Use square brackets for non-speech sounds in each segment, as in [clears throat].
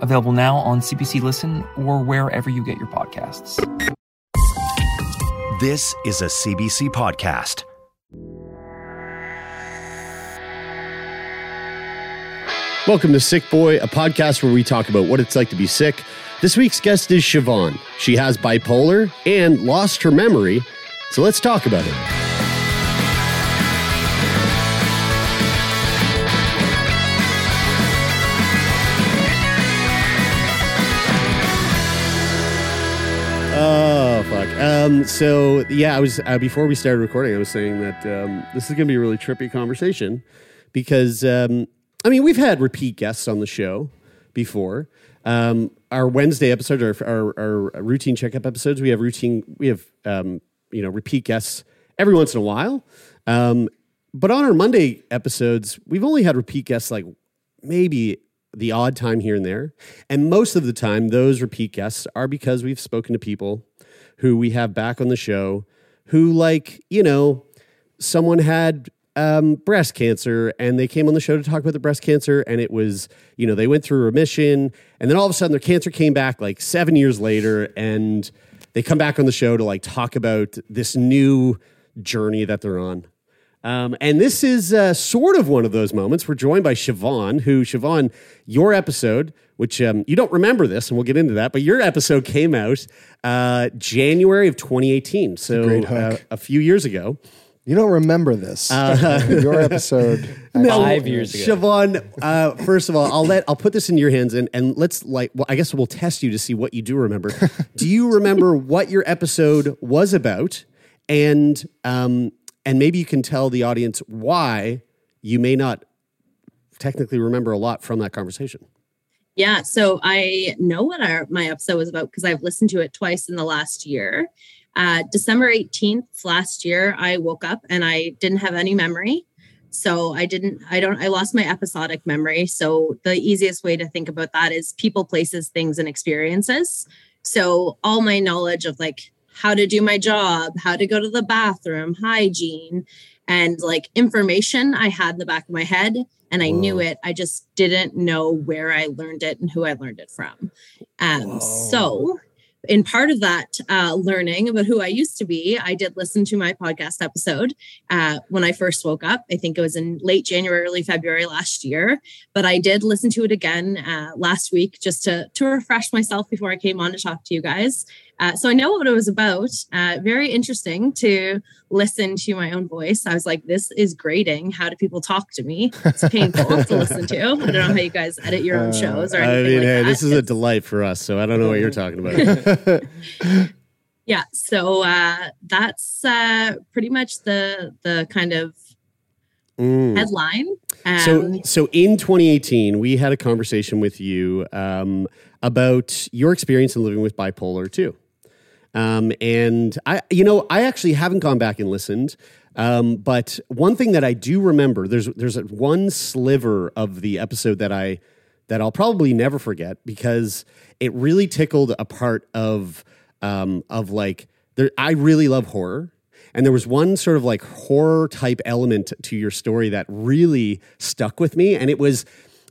available now on CBC Listen or wherever you get your podcasts. This is a CBC podcast. Welcome to Sick Boy, a podcast where we talk about what it's like to be sick. This week's guest is Siobhan. She has bipolar and lost her memory, so let's talk about it. Um. So yeah, I was uh, before we started recording. I was saying that um, this is going to be a really trippy conversation because um, I mean we've had repeat guests on the show before. Um, our Wednesday episodes, our, our, our routine checkup episodes, we have routine, we have um, you know repeat guests every once in a while. Um, but on our Monday episodes, we've only had repeat guests like maybe the odd time here and there. And most of the time, those repeat guests are because we've spoken to people who we have back on the show who, like, you know, someone had um, breast cancer and they came on the show to talk about the breast cancer. And it was, you know, they went through remission. And then all of a sudden, their cancer came back like seven years later. And they come back on the show to like talk about this new journey that they're on. Um, and this is uh, sort of one of those moments. We're joined by Siobhan, who, Siobhan, your episode, which um, you don't remember this, and we'll get into that, but your episode came out uh, January of 2018. So great uh, a few years ago. You don't remember this. [laughs] Your episode. [laughs] Five years ago. Siobhan, uh, first of all, I'll let I'll put this in your hands and and let's like well, I guess we'll test you to see what you do remember. [laughs] do you remember what your episode was about? And um and maybe you can tell the audience why you may not technically remember a lot from that conversation. Yeah, so I know what our my episode was about because I've listened to it twice in the last year. Uh, December 18th last year, I woke up and I didn't have any memory. So I didn't, I don't, I lost my episodic memory. So the easiest way to think about that is people, places, things, and experiences. So all my knowledge of like how to do my job, how to go to the bathroom, hygiene, and like information I had in the back of my head and I knew it. I just didn't know where I learned it and who I learned it from. Um, so in part of that uh, learning about who I used to be, I did listen to my podcast episode uh, when I first woke up. I think it was in late January, early February last year. But I did listen to it again uh, last week just to to refresh myself before I came on to talk to you guys. Uh, so I know what it was about. Uh, very interesting to listen to my own voice. I was like, this is grating. How do people talk to me? It's painful to [laughs] listen to. I don't know how you guys edit your own shows or Uh, I anything mean, like hey, that. this is a delight for us, so I don't know what you're talking about. [laughs] [laughs] yeah so uh that's uh pretty much the the kind of Mm. headline um, So, so in 2018, we had a conversation with you um, about your experience in living with bipolar two. Um, and I, you know, I actually haven't gone back and listened. Um, but one thing that I do remember, there's there's a one sliver of the episode that I that I'll probably never forget because it really tickled a part of um, of like there. I really love horror. And there was one sort of like horror type element to your story that really stuck with me, and it was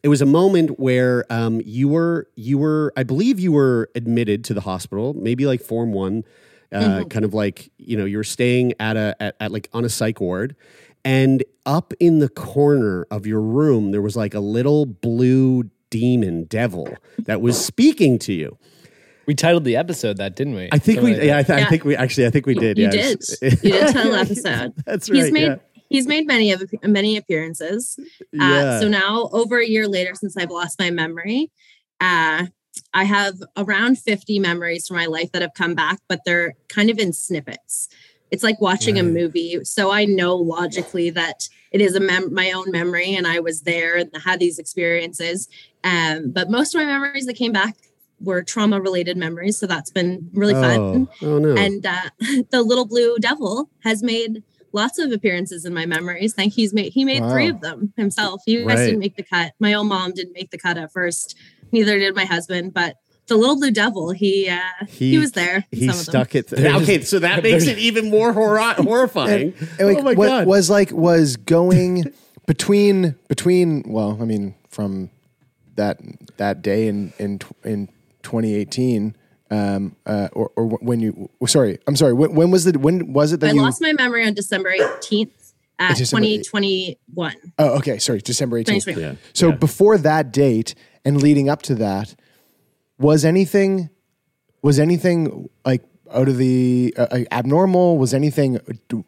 it was a moment where um, you were you were I believe you were admitted to the hospital, maybe like Form One, uh, kind of like you know you were staying at a at, at like on a psych ward, and up in the corner of your room there was like a little blue demon devil that was speaking to you. We titled the episode that, didn't we? I think Something we like yeah, I, that. th- I think we actually I think we did. you yeah. did It's- you did title episode [laughs] That's right. he's made yeah. He's made many of many appearances Yeah. uh, so now over a year later since i've lost my memory uh I have around 50 memories from my life that have come back, but they're kind of in snippets. It's like watching a movie. So I know logically that it is a mem- my own memory and I was there and had these experiences. Um, but most of my memories that came back were trauma related memories. So that's been really oh, fun. oh no. And uh, [laughs] the little blue devil has made lots of appearances in my memories. Thank he's made he made three of them himself. You guys Right. didn't make the cut. My own mom didn't make the cut at first. Neither did my husband. But the little blue devil, he uh, he, was there. in He some of them. stuck it. okay, so that [laughs] makes it even more horror- [laughs] horrifying. And, like, oh my what god! was like was going [laughs] between between well, I mean, from that that day in in in 2018, um, uh, or or when you sorry, I'm sorry. When, when was it? When was it that I you? lost my memory on December 18th, At December 2021. oh, okay, sorry, December 18th. 2021. So before that date and leading up to that, was anything was anything like out of the uh, uh, abnormal? Was anything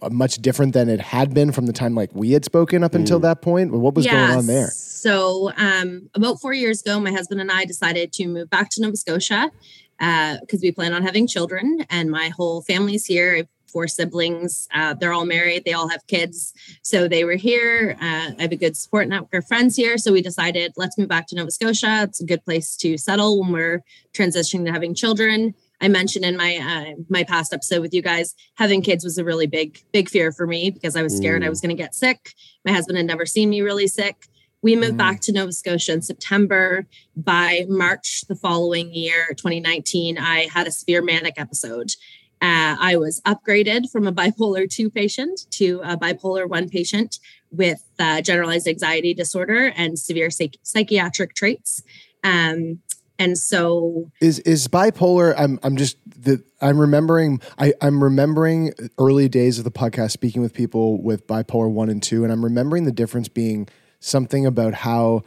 much different than it had been from the time like we had spoken up until that point? What was going on there? So, um, about four years ago, my husband and I decided to move back to Nova Scotia because we plan on having children, and my whole family's here. I have four siblings. Uh, they're all married. They all have kids. So they were here. Uh, I have a good support network of friends here. So we decided let's move back to Nova Scotia. It's a good place to settle when we're transitioning to having children. I mentioned in my uh, my past episode with you guys, having kids was a really big big fear for me because I was scared I was going to get sick. My husband had never seen me really sick. We moved back to Nova Scotia in September. By March the following year, 2019, I had a severe manic episode. Uh, I was upgraded from a bipolar 2 patient to a bipolar 1 patient with uh, generalized anxiety disorder and severe psych- psychiatric traits. Um, and so Is is bipolar? I'm I'm just the I'm remembering I I'm remembering early days of the podcast speaking with people with bipolar one and two, and I'm remembering the difference being something about how.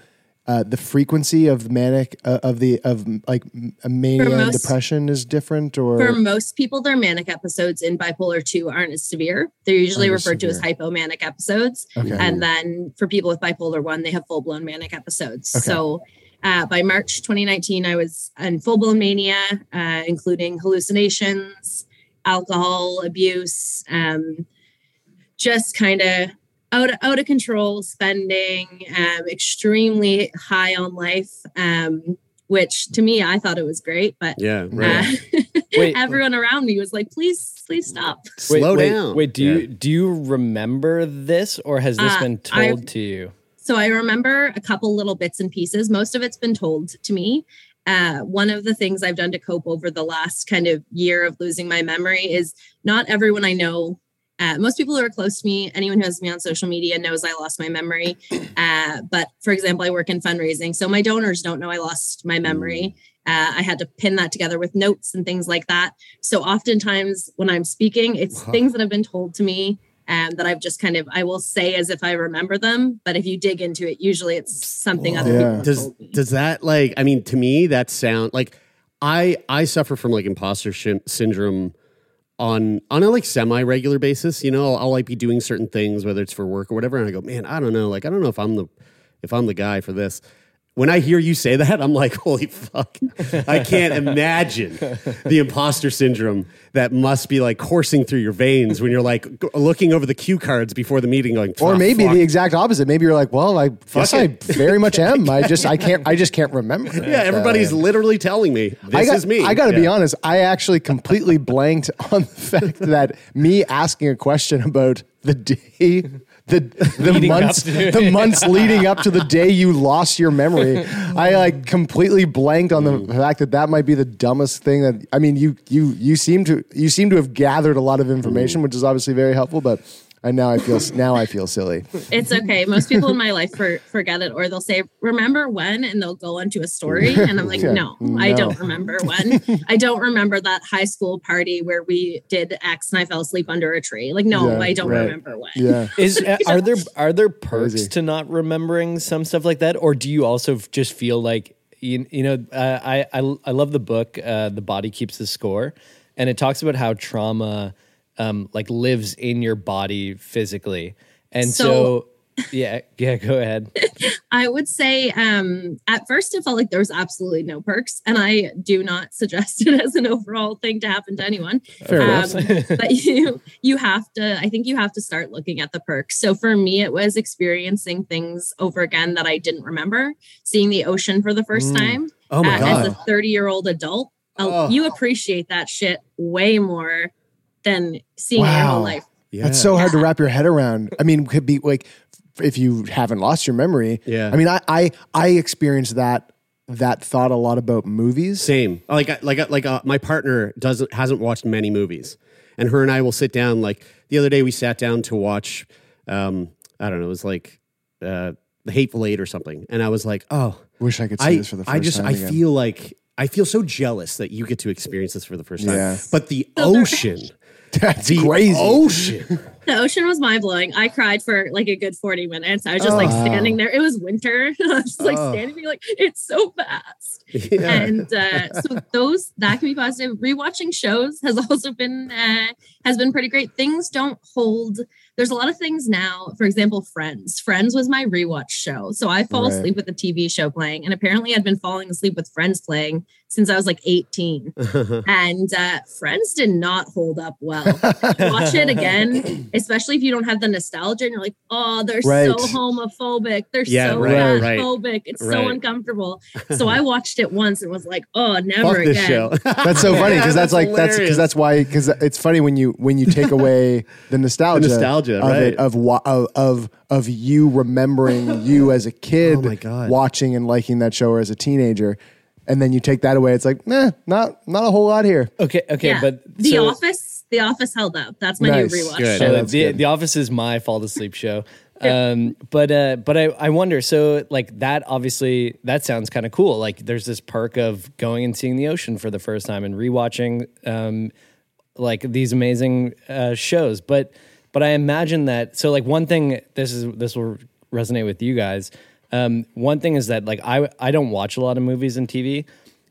Uh, the frequency of manic uh, of the of like m- mania and depression is different, or For most people, their manic episodes in bipolar 2 aren't as severe. They're usually referred to as hypomanic episodes. Okay. And then for people with bipolar 1, they have full blown manic episodes. Okay. So uh, by March 2019, I was in full blown mania, uh, including hallucinations, alcohol abuse, um, just kind of out, of, out of control spending, um, extremely high on life. Um, which to me, I thought it was great, but yeah, right. uh, [laughs] Wait. everyone around me was like, please, please stop. Slow wait, down. Wait, do Yeah. you do you remember this, or has this Uh, been I've- told to you? So I remember a couple little bits and pieces. Most of it's been told to me. Uh, one of the things I've done to cope over the last kind of year of losing my memory is not everyone I know. Uh, most people who are close to me, anyone who has me on social media knows I lost my memory. [clears throat] Uh, but for example, I work in fundraising. So my donors don't know I lost my memory. Uh, I had to pin that together with notes and things like that. So oftentimes when I'm speaking, it's things that have been told to me and that I've just kind of I will say as if I remember them. But if you dig into it, usually it's something other Yeah. people does told me. does that like i mean to me that sound like i i suffer from like imposter shin- syndrome on on a like semi regular basis you know I'll, I'll like be doing certain things whether it's for work or whatever and i go man i don't know like i don't know if i'm the if i'm the guy for this when I hear you say that, I'm like, holy fuck. I can't imagine the imposter syndrome that must be like coursing through your veins when you're like looking over the cue cards before the meeting going, or "Oh, maybe fuck." the exact opposite. Maybe you're like, well, I guess I very much am. I [laughs] just I can't I just can't remember. Yeah, everybody's um, literally telling me this got, is me. I got to be honest. I actually completely blanked on the [laughs] fact that me asking a question about the day, the the months, the [laughs] months leading up to the day you lost your memory. [laughs] I like completely blanked on the fact that that might be the dumbest thing that. I mean, you you you seem to you seem to have gathered a lot of information, which is obviously very helpful. But and now I feel now I feel silly. It's okay. Most people in my life for, forget it, or they'll say, "Remember when?" and they'll go into a story, and I'm like, Yeah, "No, I don't remember when. I don't remember that high school party where we did X and I fell asleep under a tree. Like, no, Yeah, I don't right. remember when." Yeah. Is uh, are there [laughs] are there perks Crazy. to not remembering some stuff like that, or do you also just feel like you, you know? Uh, I, I I love the book, uh, "The Body Keeps the Score," and it talks about how trauma um, like lives in your body physically, and so, So- yeah, yeah. Go ahead. [laughs] I would say um, at first it felt like there was absolutely no perks, and I do not [laughs] suggest it as an overall thing to happen to anyone. Fair enough. [laughs] but you you have to. I think you have to start looking at the perks. So for me, it was experiencing things over again that I didn't remember, seeing the ocean for the first Mm. time. Oh my uh, god. as a 30 year old adult. Oh. You appreciate that shit way more than seeing it your Wow. whole life. yeah. That's so hard to wrap your head [laughs] around. I mean, could be like if you haven't lost your memory. Yeah. I mean, I I I experienced that that thought a lot about movies. Same. Like like like uh, my partner doesn't hasn't watched many movies, and her and I will sit down. Like the other day, we sat down to watch. Um, I don't know. It was like uh, the Hateful Eight or something, and I was like, oh, Wish I could see I this for the first time." I just time I again. feel like I feel so jealous that you get to experience this for the first time. Yeah. But the ocean, [laughs] [laughs] [laughs] That's the crazy. ocean. The ocean was mind blowing. I cried for like a good 40 minutes. I was just like Oh. standing there. It was winter. [laughs] I was just like Oh. standing being like, it's so fast. Yeah. And uh, so those that can be positive. Rewatching shows has [laughs] also been uh, has been pretty great. Things don't hold. There's a lot of things now. For example, Friends. Friends was my rewatch show. So I fall Right. asleep with the TV show playing, and apparently I'd been falling asleep with Friends playing since I was like 18. [laughs] and uh, Friends did not hold up well. Watch it again, [laughs] especially if you don't have the nostalgia and you're like, oh, they're Right. so homophobic. They're Yeah, so right, right. phobic. It's so uncomfortable. [laughs] So I watched it once and was like, oh, never Fuck this again. show. That's so funny because that's, like that's because that's why because it's funny when you when you take away the nostalgia, The nostalgia, of right. it of, wa- of of of you remembering you as a kid Oh my God. watching and liking that show or as a teenager, and then you take that away. It's like, nah, not not a whole lot here. Okay, okay, Yeah. but The so- Office, The Office held up. That's my Nice. new rewatch Good. Oh, that's the good. the Office is my fall to sleep show. [laughs] Um, but uh, but I I wonder. So like that obviously that sounds kind of cool. Like there's this perk of going and seeing the ocean for the first time and rewatching um, like these amazing uh, shows. But but I imagine that. So like one thing this is this will resonate with you guys. Um, one thing is that like I I don't watch a lot of movies and TV.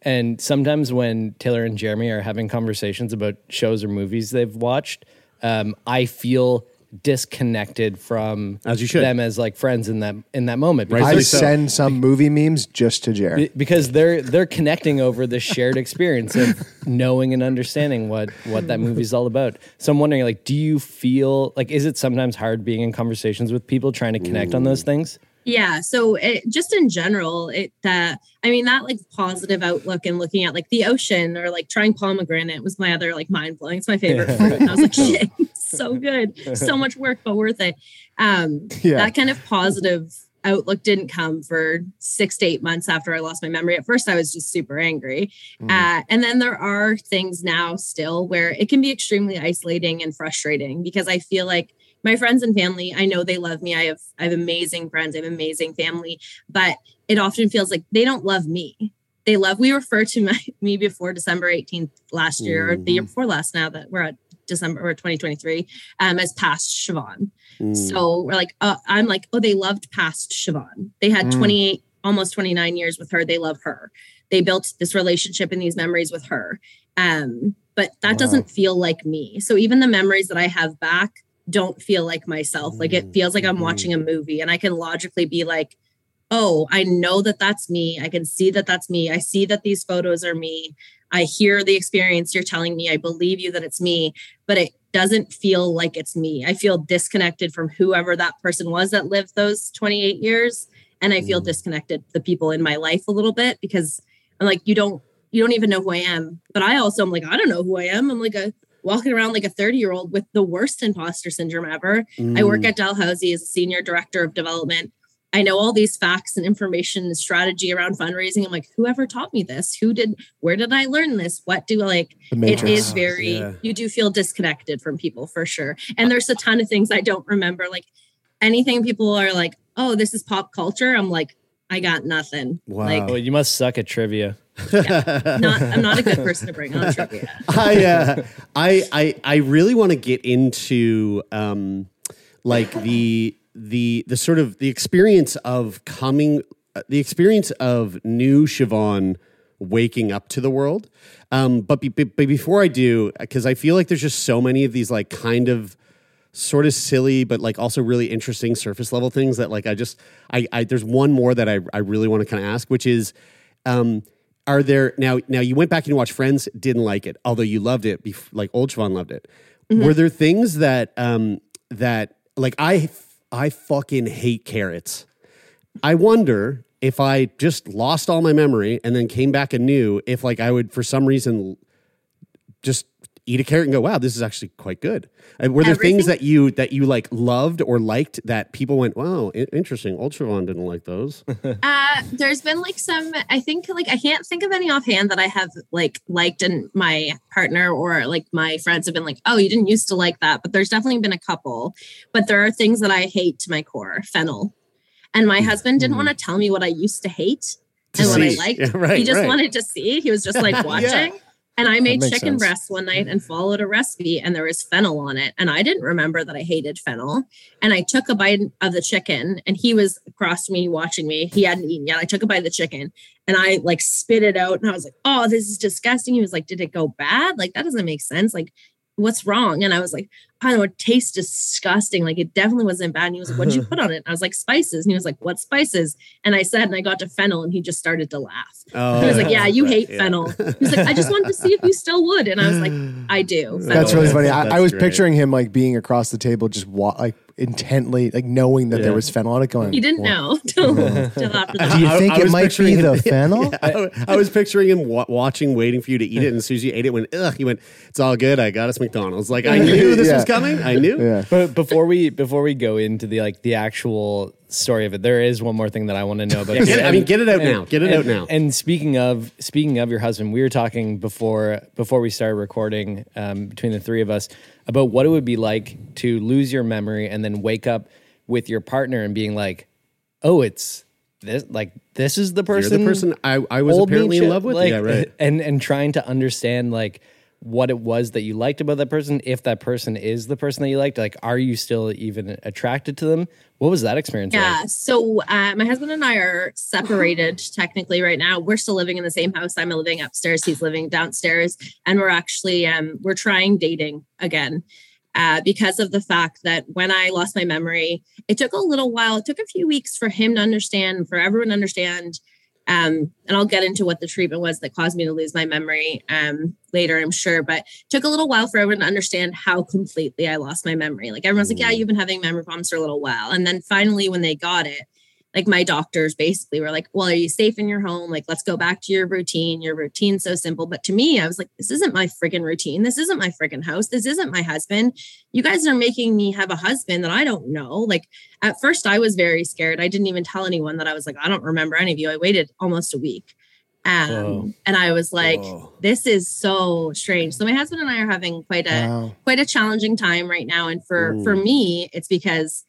And sometimes when Taylor and Jeremy are having conversations about shows or movies they've watched, um, I feel disconnected from As you should. them as like friends in that in that moment. Right. Because I Rightfully so. send some movie memes just to Jared. because they're they're connecting over the shared experience of knowing and understanding what what that movie's all about. So I'm wondering, like, do you feel like is it sometimes hard being in conversations with people trying to connect on those things? Yeah. So it, just in general, it uh, I mean that like positive outlook and looking at like the ocean or like trying pomegranate was my other like mind blowing. It's my favorite [laughs] fruit. And I was like, [laughs] shit, so good, so [laughs] much work but worth it. Um, Yeah. That kind of positive outlook didn't come for six to eight months after I lost my memory. At first, I was just super angry, uh, and then there are things now still where it can be extremely isolating and frustrating because I feel like my friends and family i know they love me. I have i have amazing friends. I have amazing family but it often feels like they don't love me. They love we refer to [laughs] my, me before december 18th last year or the year before last now that we're at december or 2023 um as past siobhan. Mm. so we're like uh, i'm like oh they loved past siobhan. They had Mm. 28 almost 29 years with her. They love her. They built this relationship and these memories with her. Um but that Wow. doesn't feel like me. So even the memories that i have back don't feel like myself. Like it feels like I'm mm-hmm. watching a movie and I can logically be like, oh, I know that that's me. I can see that that's me. I see that these photos are me. I hear the experience you're telling me. I believe you that it's me, but it doesn't feel like it's me. I feel disconnected from whoever that person was that lived those 28 years. And I feel mm. disconnected the people in my life a little bit because I'm like, you don't, you don't even know who I am. But I also am like, I don't know who I am. I'm like a walking around like a 30 year old with the worst imposter syndrome ever. I work mm. at Dalhousie as a senior director of development. I know all these facts and information and strategy around fundraising. I'm like, whoever taught me this? Who did, where did I learn this? What do like? The It Matrix. is very, Yeah. you do feel disconnected from people for sure. And there's a ton of things I don't remember. Like anything people are like, oh, this is pop culture. I'm like, I got nothing. Wow. Like, Well, you must suck at trivia. Not, I'm not a good person to bring on [laughs] trivia. I, uh, I I I really want to get into um, like the the the sort of the experience of coming uh, the experience of new Siobhan waking up to the world. Um, but, be, be- but before I do, because I feel like there's just so many of these like kind of sort of silly but like also really interesting surface level things that like I just I, I there's one more that I I really want to kind of ask, which is um are there now now you went back and you watched Friends, didn't like it, although you loved it, bef- like old Siobhan loved it. Were there things that um that like I I fucking hate carrots. I wonder if I just lost all my memory and then came back anew, if like I would for some reason just eat a carrot and go, wow, this is actually quite good. And were there things that you that you like loved or liked that people went, wow, i- interesting. Ultravon didn't like those. [laughs] Uh, there's been like some, I think like I can't think of any offhand that I have like liked and my partner or like my friends have been like, oh, you didn't used to like that. But there's definitely been a couple. But there are things that I hate to my core, fennel. And my husband didn't want to tell me what I used to hate To and what I liked. [laughs] Yeah, right, he just right. wanted to see. He was just like [laughs] Yeah. And I made chicken sense. breast one night and followed a recipe, and there was fennel on it. And I didn't remember that I hated fennel. And I took a bite of the chicken, and he was across me watching me. He hadn't eaten yet. I took a bite of the chicken and I like spit it out, and I was like, "Oh, this is disgusting." He was like, "Did it go bad? Like that doesn't make sense. Like, what's wrong?" And I was like, "I don't know. It tastes disgusting. Like it definitely wasn't bad." And he was like, "What did you [laughs] put on it?" And I was like, "Spices." And he was like, "What spices?" And I said, and I got to fennel, and he just started to laugh. Oh, He was like, "Yeah, you hate yeah. fennel." [laughs] He was like, "I just wanted to see if you still would," and I was like, "I do." That's really funny. I, I was great. picturing him like being across the table, just wa- like intently, like knowing that Yeah. there was fennel on it. Going, He didn't "What?" know till, [laughs] till after the Do you think I it might be the him- fennel? [laughs] Yeah, I, I was picturing him wa- watching, waiting for you to eat it, and as soon as you ate it, went ugh. He went, "It's all good. I got us McDonald's." Like I knew this Yeah. was coming. I knew. Yeah. But before we before we go into the like the actual story of it, there is one more thing that I want to know about. Get I mean, get it out and- now. Get it and- out now. And speaking of speaking of your husband, we were talking before before we started recording um, between the three of us about what it would be like to lose your memory and then wake up with your partner and being like, "Oh, it's this like this is the You're person." the person I, I was apparently in love with. like, yeah, right. [laughs] And and trying to understand like what it was that you liked about that person. If that person is the person that you liked, like, are you still even attracted to them? What was that experience Yeah. like? So uh, my husband and I are separated [laughs] technically right now. We're still living in the same house. I'm living upstairs. He's living downstairs, and we're actually um, we're trying dating again. Uh, because of the fact that when I lost my memory, it took a little while. It took a few weeks for him to understand, for everyone to understand. Um, and I'll get into what the treatment was that caused me to lose my memory um, later, I'm sure. But it took a little while for everyone to understand how completely I lost my memory. Like everyone's like, "Yeah, you've been having memory problems for a little while," and then finally, when they got it, like my doctors basically were like, "Well, are you safe in your home? Like, let's go back to your routine. Your routine's so simple." But to me, I was like, "This isn't my friggin' routine. This isn't my friggin' house. This isn't my husband. You guys are making me have a husband that I don't know." Like at first, I was very scared. I didn't even tell anyone that I was like, "I don't remember any of you." I waited almost a week. Um, Whoa. and I was like, Whoa. this is so strange. So my husband and I are having quite a Wow. quite a challenging time right now. And for Mm. for me, it's because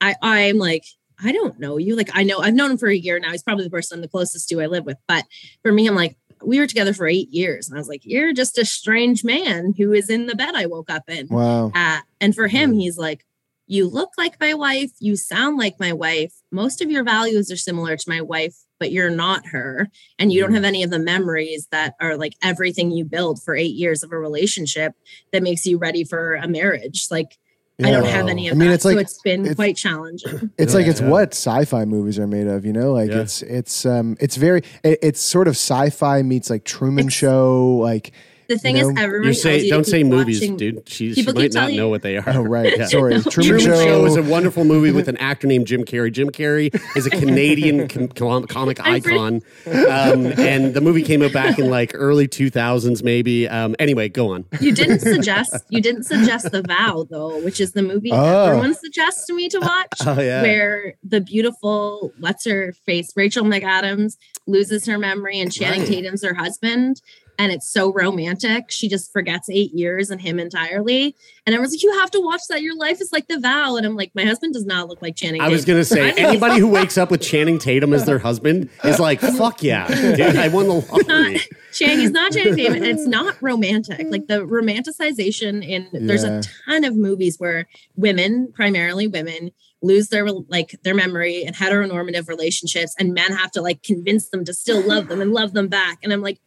I I'm like, I don't know you. Like I know I've known him for a year now. He's probably the person I'm the closest to I live with. But for me, I'm like, we were together for eight years. And I was like, you're just a strange man who is in the bed I woke up in. Wow. Uh, and for him, he's like, You look like my wife. You sound like my wife. Most of your values are similar to my wife, but you're not her. And you don't have any of the memories that are like everything you build for eight years of a relationship that makes you ready for a marriage. Like, I don't have any of I mean, that. it's like so it's been it's- quite challenging. [clears throat] It's like it's Yeah. what sci-fi movies are made of, you know. Like Yeah. it's it's um it's very it, it's sort of sci-fi meets like Truman It's- Show. Like The thing You is, know, everyone You tells say you don't say movies, watching- dude. She, she People keep might not telling know what they are. oh right, Yeah. sorry, [laughs] Truman, Truman Show. Show is a wonderful movie with an [laughs] actor named Jim Carrey. Jim Carrey is a [laughs] Canadian com- com- comic icon, um, and the movie came out back in like early two thousands, maybe. Um, anyway, go on. You didn't suggest you didn't suggest the vow though, which is the movie Oh. everyone suggests me to watch. Oh yeah, where the beautiful what's her face Rachel McAdams loses her memory and Channing Right. Tatum's her husband. And it's so romantic. She just forgets eight years and him entirely. And everyone's like, You have to watch that. Your life is like the vow. And I'm like, My husband does not look like Channing Tatum. I was gonna say [laughs] anybody who wakes up with Channing Tatum as their husband is like, fuck yeah, dude, I won the lottery. Channing, he's not Channing Tatum. And it's not romantic. Like the romanticization in there's Yeah. a ton of movies where women, primarily women, lose their like their memory and heteronormative relationships, and men have to like convince them to still love them and love them back. And I'm like,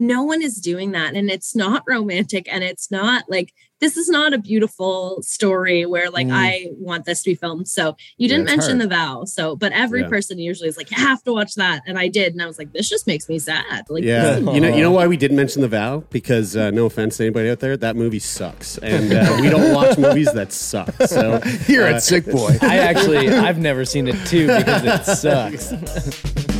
no one is doing that. And it's not romantic and it's not like this is not a beautiful story where like Mm. I want this to be filmed. So you didn't it's mention hard. the vow. So but every Yeah. person usually is like, you have to watch that. And I did. And I was like, this just makes me sad. Like Yeah, this you know, you know why we didn't mention the vow? Because uh, no offense to anybody out there, that movie sucks, and uh, we don't watch movies that suck. So [laughs] Here uh, at Sick Boy. I actually I've never seen it too because it [laughs] sucks. [laughs]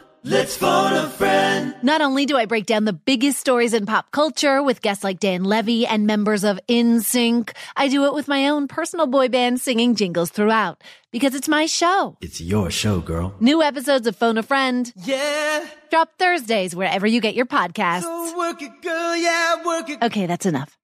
let's phone a friend. Not only do I break down the biggest stories in pop culture with guests like Dan Levy and members of NSYNC, I do it with my own personal boy band singing jingles throughout because it's my show. It's your show, girl. New episodes of Phone a Friend Yeah. drop Thursdays wherever you get your podcasts. So work it, girl. Yeah, work it. Okay, that's enough.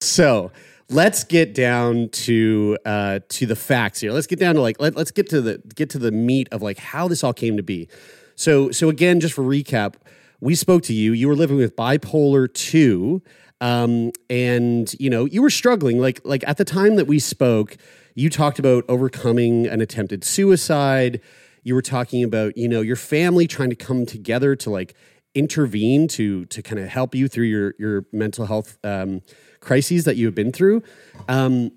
So let's get down to uh, to the facts here. Let's get down to like let, let's get to the get to the meat of like how this all came to be. So so again, just for recap, we spoke to you. You were living with bipolar two, um, and you know you were struggling. Like like at the time that we spoke, you talked about overcoming an attempted suicide. You were talking about you know your family trying to come together to like intervene to to kind of help you through your your mental health um, crises that you have been through. Um,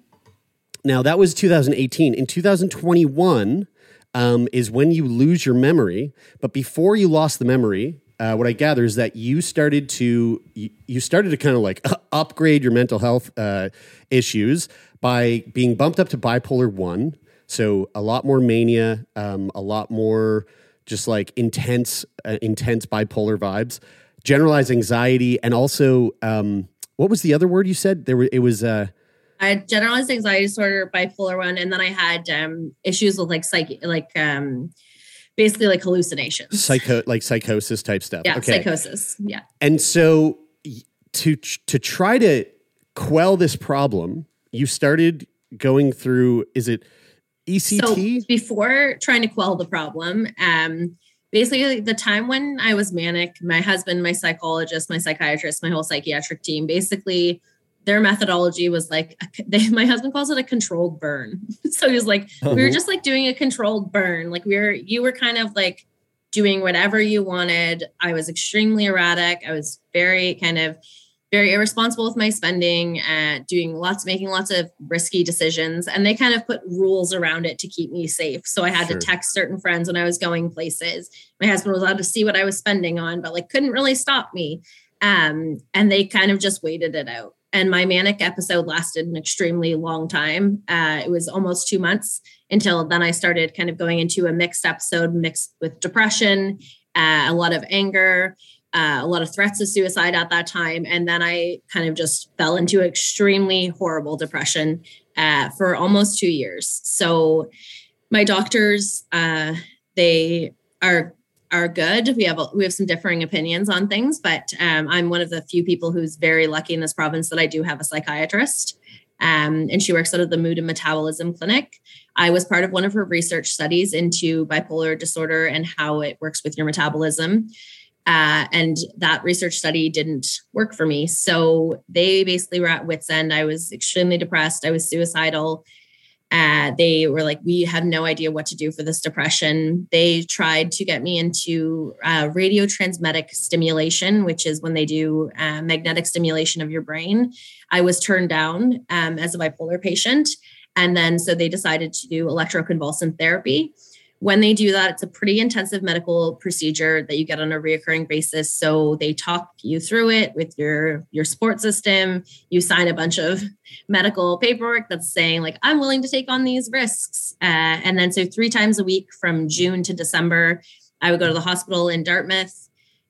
now that was 2018. In 2021 um, is when you lose your memory. But before you lost the memory, uh, what I gather is that you started to you, started to kind of like [laughs] upgrade your mental health uh, issues by being bumped up to bipolar one. So a lot more mania, um, a lot more just like intense, uh, intense bipolar vibes, generalized anxiety, and also um, what was the other word you said? There were it was uh, I had generalized anxiety disorder, bipolar one, and then I had um, issues with like psych, like um, basically like hallucinations. psycho like psychosis type stuff. yeah, okay. psychosis. Yeah. And so to to try to quell this problem, you started going through is it ECT? So before trying to quell the problem, um, basically the time when I was manic, my husband, my psychologist, my psychiatrist, my whole psychiatric team, basically their methodology was like they, [laughs] my husband calls it a controlled burn. [laughs] so he was like, we were just like doing a controlled burn. Like we were, you were kind of like doing whatever you wanted. I was extremely erratic. I was very kind of very irresponsible with my spending and doing lots making lots of risky decisions and they kind of put rules around it to keep me safe so i had Sure. to text certain friends when i was going places my husband was allowed to see what i was spending on but like couldn't really stop me um and they kind of just waited it out and my manic episode lasted an extremely long time uh it was almost two months until then i started kind of going into a mixed episode mixed with depression uh, a lot of anger uh, a lot of threats of suicide at that time. And then I kind of just fell into extremely horrible depression uh, for almost two years. So my doctors, uh, they are are good. We have a, we have some differing opinions on things, but um, I'm one of the few people who's very lucky in this province that I do have a psychiatrist. Um, and she works out of the Mood and Metabolism Clinic. I was part of one of her research studies into bipolar disorder and how it works with your metabolism. Uh, and that research study didn't work for me. So they basically were at wits' end. I was extremely depressed. I was suicidal. Uh, they were like, we have no idea what to do for this depression. They tried to get me into uh, radiotransmetic stimulation, which is when they do uh, magnetic stimulation of your brain. I was turned down um, as a bipolar patient. And then so they decided to do electroconvulsant therapy when they do that, it's a pretty intensive medical procedure that you get on a reoccurring basis. So they talk you through it with your your support system. You sign a bunch of medical paperwork that's saying like I'm willing to take on these risks. Uh, and then so three times a week from June to December, I would go to the hospital in Dartmouth.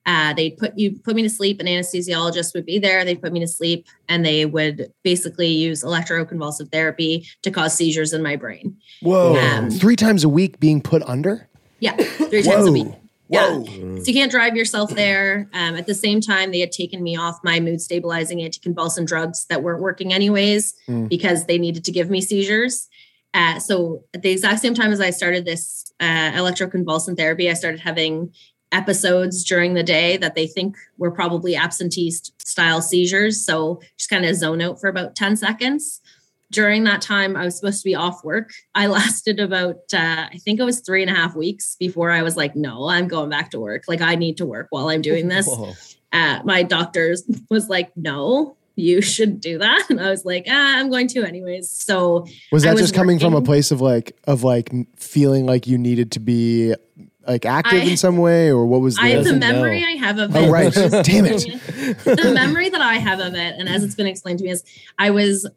Uh, they'd put you put me to sleep. An anesthesiologist would be there. They'd put me to sleep, and they would basically use electroconvulsive therapy to cause seizures in my brain. Whoa. Um, Three times a week being put under? Yeah, three times a week. Yeah. Whoa. So you can't drive yourself there. Um, at the same time, they had taken me off my mood stabilizing anticonvulsant drugs that weren't working anyways Mm. because they needed to give me seizures. Uh, so at the exact same time as I started this uh, electroconvulsant therapy, I started having episodes during the day that they think were probably absentee style seizures. So just kind of zone out for about 10 seconds. During that time, I was supposed to be off work. I [laughs] lasted about, uh, I think it was three and a half weeks before I was like, no, I'm going back to work. Like, I need to work while I'm doing this. Uh, my doctors [laughs] was like, no, you should do that. And I was like, ah, I'm going to anyways. So Was that just coming from a place of like of like feeling like you needed to be like active I- in some way, or what was the? I the memory I have of it. Oh, right. is- [laughs] Damn it. the memory that I have of it, and as it's been explained to me, is I was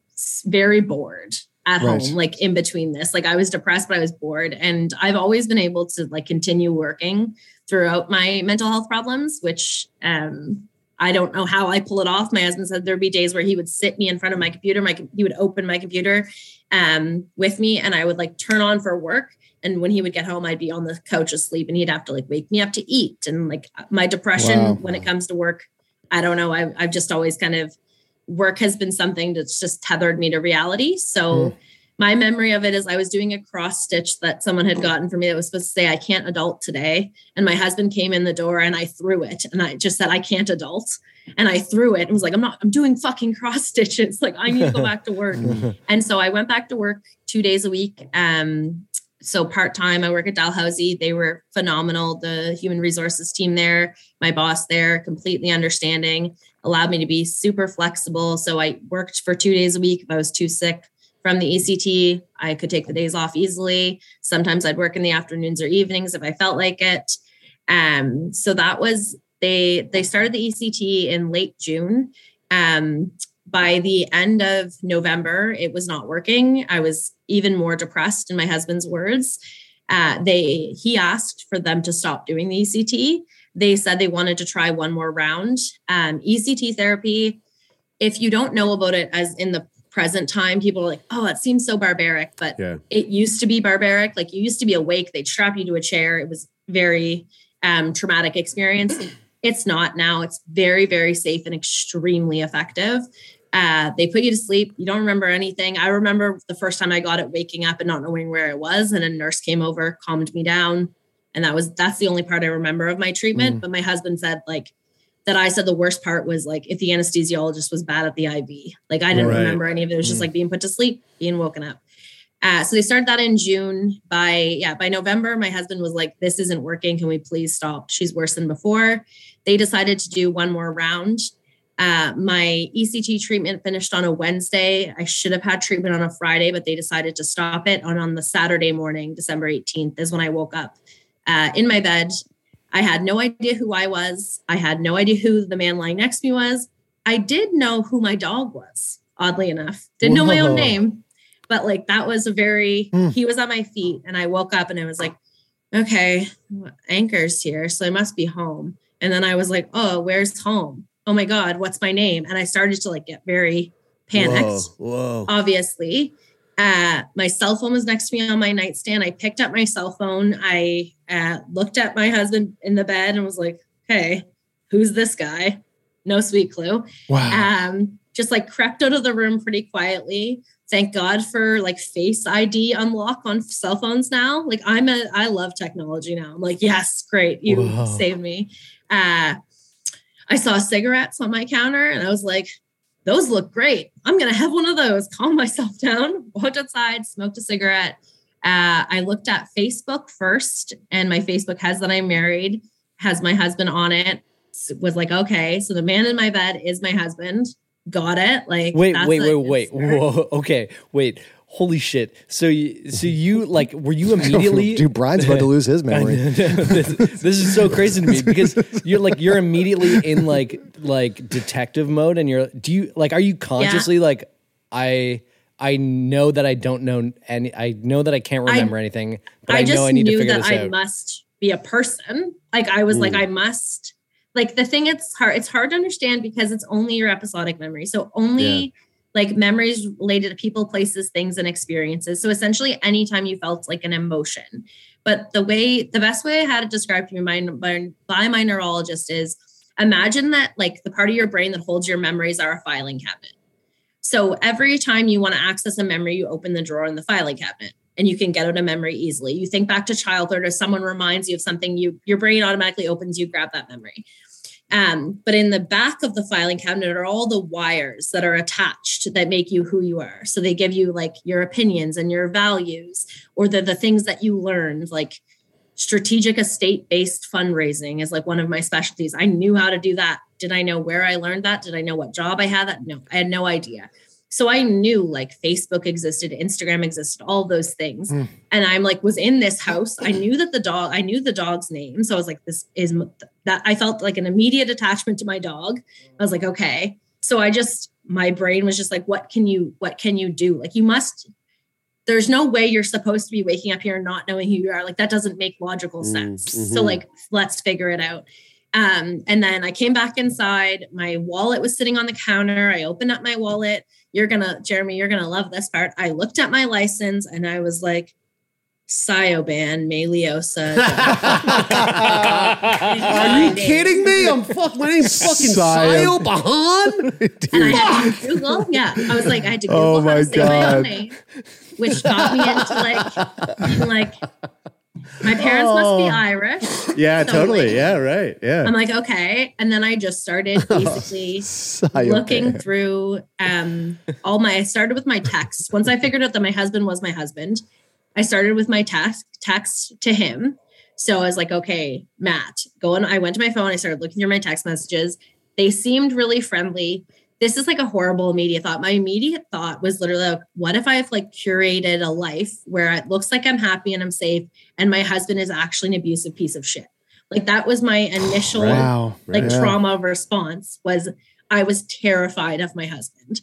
very bored at Right. home, like in between this. Like I was depressed, but I was bored. And I've always been able to like continue working throughout my mental health problems, which um I don't know how I pull it off. My husband said there'd be days where he would sit me in front of my computer, my he would open my computer um with me and I would like turn on for work. And when he would get home, I'd be on the couch asleep and he'd have to like wake me up to eat. And like my depression Wow. when it comes to work, I don't know. I've, I've just always kind of work has been something that's just tethered me to reality. So my memory of it is I was doing a cross stitch that someone had gotten for me that was supposed to say, I can't adult today. And my husband came in the door and I threw it. And I just said, I can't adult. And I threw it and was like, I'm not, I'm doing fucking cross [laughs] stitches. Like, I need to go back to work. and so I went back to work two days a week. Um, so part time, I work at Dalhousie. They were phenomenal. The human resources team there, my boss there, completely understanding, allowed me to be super flexible. So I worked for two days a week. If I was too sick from the ECT, I could take the days off easily. Sometimes I'd work in the afternoons or evenings if I felt like it. Um, so that was they they started the ECT in late June. Um, by the end of November, it was not working. I was even more depressed, in my husband's words. Uh, they he asked for them to stop doing the ECT. They said they wanted to try one more round. Um, ECT therapy, if you don't know about it as in the present time, people are like, oh, it seems so barbaric, but Yeah. it used to be barbaric. Like you used to be awake, they'd strap you to a chair. It was very um, traumatic experience. It's not now. It's very, very safe and extremely effective. Uh, they put you to sleep. You don't remember anything. I remember the first time I got it, waking up and not knowing where it was, and a nurse came over, calmed me down, and that was that's the only part I remember of my treatment. Mm. But my husband said like that. I said the worst part was like if the anesthesiologist was bad at the IV. Like I didn't Right. remember any of it. It was just Mm. like being put to sleep, being woken up. Uh, so they started that in June. By yeah, by November, my husband was like, "This isn't working. Can we please stop? She's worse than before." They decided to do one more round. Uh, my ECT treatment finished on a Wednesday. I should have had treatment on a Friday, but they decided to stop it. And on the Saturday morning, December 18th, is when I woke up uh, in my bed. I had no idea who I was. I had no idea who the man lying next to me was. I did know who my dog was, oddly enough. Didn't know my own name, but like that was a very, Hmm. he was on my feet. And I woke up and I was like, okay, anchor's here. So I must be home. And then I was like, oh, where's home? Oh my God, what's my name? And I started to like get very panicked Whoa. whoa. obviously. Uh, my cell phone was next to me on my nightstand. I picked up my cell phone. I uh, looked at my husband in the bed and was like, hey, who's this guy? No sweet clue. Wow. Um, just like crept out of the room pretty quietly. Thank God for like face ID unlock on cell phones now. Like I'm a, I love technology now. I'm like, yes, great. You Whoa. saved me. Uh, I saw cigarettes on my counter and I was like, those look great. I'm going to have one of those. [laughs] Calm myself down, walked outside, smoked a cigarette. Uh, I looked at Facebook first, and my Facebook has that I'm married, has my husband on it. Was like, okay, so the man in my bed is my husband. Got it. Like, Wait, wait, wait, wait. Whoa. [laughs] Okay. Wait. Holy shit. So you, so you [laughs] like, were you [laughs] immediately? Dude, Brian's about to lose his [laughs] memory. this, this is so crazy to me because you're like you're immediately in like like detective mode, and you're. Do you like? Are you consciously like, I I know that I don't know any. I know that I can't I- remember anything, but I, I just know I need to knew figure that this I out. must be a person. Like I was like, hmm. I must. Like the thing, it's hard. It's hard to understand because it's only your episodic memory. So only like memories related to people, places, things, and experiences. So essentially, anytime you felt like an emotion. But the way, the best way I had it described to me by, by, my neurologist is imagine that like the part of your brain that holds your memories are a filing cabinet. So every time you want to access a memory, you open the drawer in the filing cabinet and you can get out a memory easily. You think back to childhood or someone reminds you of something, you your brain automatically opens, you grab that memory. Um, but in the back of the filing cabinet are all the wires that are attached that make you who you are. So they give you like your opinions and your values, or the the things that you learned, like strategic estate based fundraising is like one of my specialties. I knew how to do that. Did I know where I learned that? Did I know what job I had that? No, I had no idea. So I knew like Facebook existed, Instagram existed, all those things. Mm. And I'm like, was in this house. I knew that the dog, I knew the dog's name. So I was like, this is that I felt like an immediate attachment to my dog. I was like, okay. So I just, my brain was just like, what can you, what can you do? Like, you must, there's no way you're supposed to be waking up here and not knowing who you are. Like, that doesn't make logical Mm, sense. So, mhm. like, let's figure it out. Um, and then I came back inside. My wallet was sitting on the counter. I opened up my wallet. You're gonna, Jeremy, you're gonna love this part. I looked at my license and I was like, Cyoban Maliosa. [laughs] Are you kidding me? I'm fuck. My name's fucking Sio- Sayo Bahan. And [laughs] I had to Google. Yeah, I was like, I had to oh Google Oh how my to say my own name, which got me into like, being like, my parents must be Oh. Irish. [laughs] Yeah, So, totally. like, yeah, right. Yeah. I'm like, okay. And then I just started [laughs] basically Cyoban. looking through um all my I started with my texts. Once I figured out that my husband was my husband, I started with my text text to him. So I was like, okay, Matt, go on. I went to my phone, I started looking through my text messages. They seemed really friendly. This is like a horrible immediate thought. My immediate thought was literally like, what if I've like curated a life where it looks like I'm happy and I'm safe, and my husband is actually an abusive piece of shit? Like that was my initial Wow. like Yeah. trauma response was I was terrified of my husband.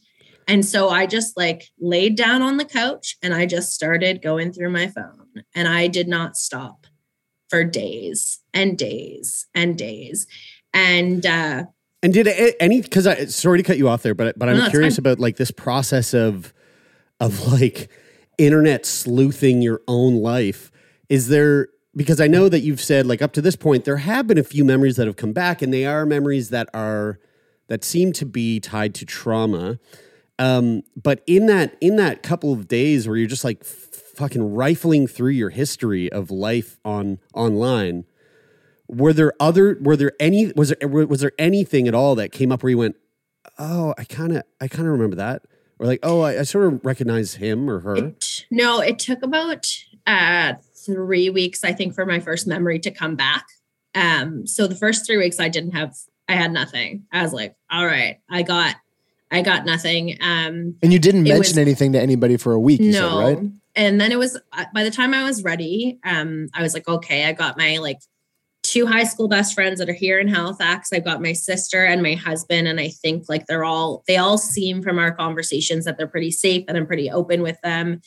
And so I just like laid down on the couch and I just started going through my phone and I did not stop for days and days and days. And uh And did a- any because I sorry to cut you off there, but but I'm No, curious about like this process of of like internet sleuthing your own life. Is there because I know that you've said like up to this point there have been a few memories that have come back, and they are memories that are that seem to be tied to trauma. Um, but in that in that couple of days where you're just like fucking rifling through your history of life on online, were there other were there any was there was there anything at all that came up where you went oh i kind of i kind of remember that or like oh I, I sort of recognize him or her it, no, it took about uh three weeks, I think, for my first memory to come back. Um, so the first three weeks I didn't have I had nothing. I was like, all right, I got I got nothing. Um And you didn't mention was- anything to anybody for a week, you no. said, right? And then it was uh, by the time I was ready, um, I was like, okay, I got my like two high school best friends that are here in Halifax. I've got my sister and my husband, and I think like they're all they all seem from our conversations that they're pretty safe and I'm pretty open with them.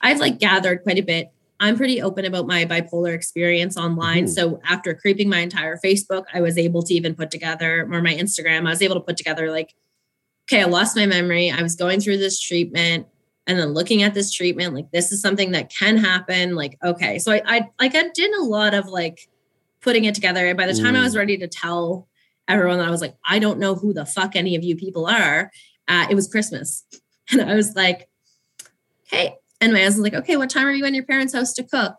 I've like gathered quite a bit. I'm pretty open about my bipolar experience online. Mhm. So after creeping my entire Facebook, I was able to even put together or my Instagram, I was able to put together like, okay, I lost my memory. I was going through this treatment and then looking at this treatment, like this is something that can happen. Like, okay. So I, I like I did a lot of like putting it together. And by the time I Mm. was ready to tell everyone that I was like, I don't know who the fuck any of you people are, uh, it was Christmas. [laughs] And I was like, okay. And my was like, okay, what time are you in your parents' house to cook?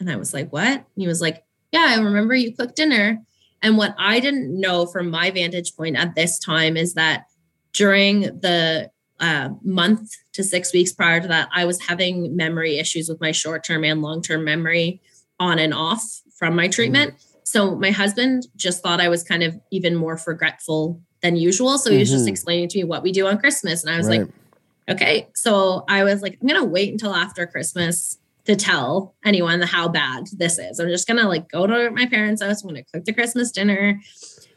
And I was like, what? And he was like, yeah, I remember you cooked dinner. And what I didn't know from my vantage point at this time is that during the uh, month to six weeks prior to that, I was having memory issues with my short term and long term memory on and off from my treatment. So my husband just thought I was kind of even more forgetful than usual. So he was just Mhm. explaining to me what we do on Christmas. And I was Right. like, okay. So I was like, I'm going to wait until after Christmas to tell anyone how bad this is. I'm just going to like go to my parents' house. I'm going to cook the Christmas dinner.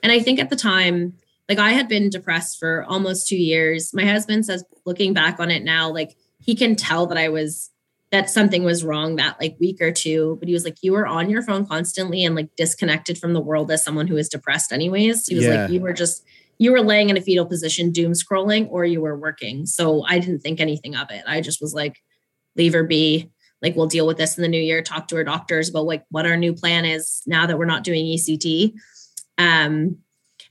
And I think at the time, like I had been depressed for almost two years. My husband says, looking back on it now, like he can tell that I was that something was wrong that like week or two. But he was like, you were on your phone constantly and like disconnected from the world as someone who is depressed, anyways. He was Yeah. like, you were just you were laying in a fetal position, doom scrolling, or you were working. So I didn't think anything of it. I just was like, leave her be. Like we'll deal with this in the new year. Talk to our doctors about like what our new plan is now that we're not doing ECT. Um,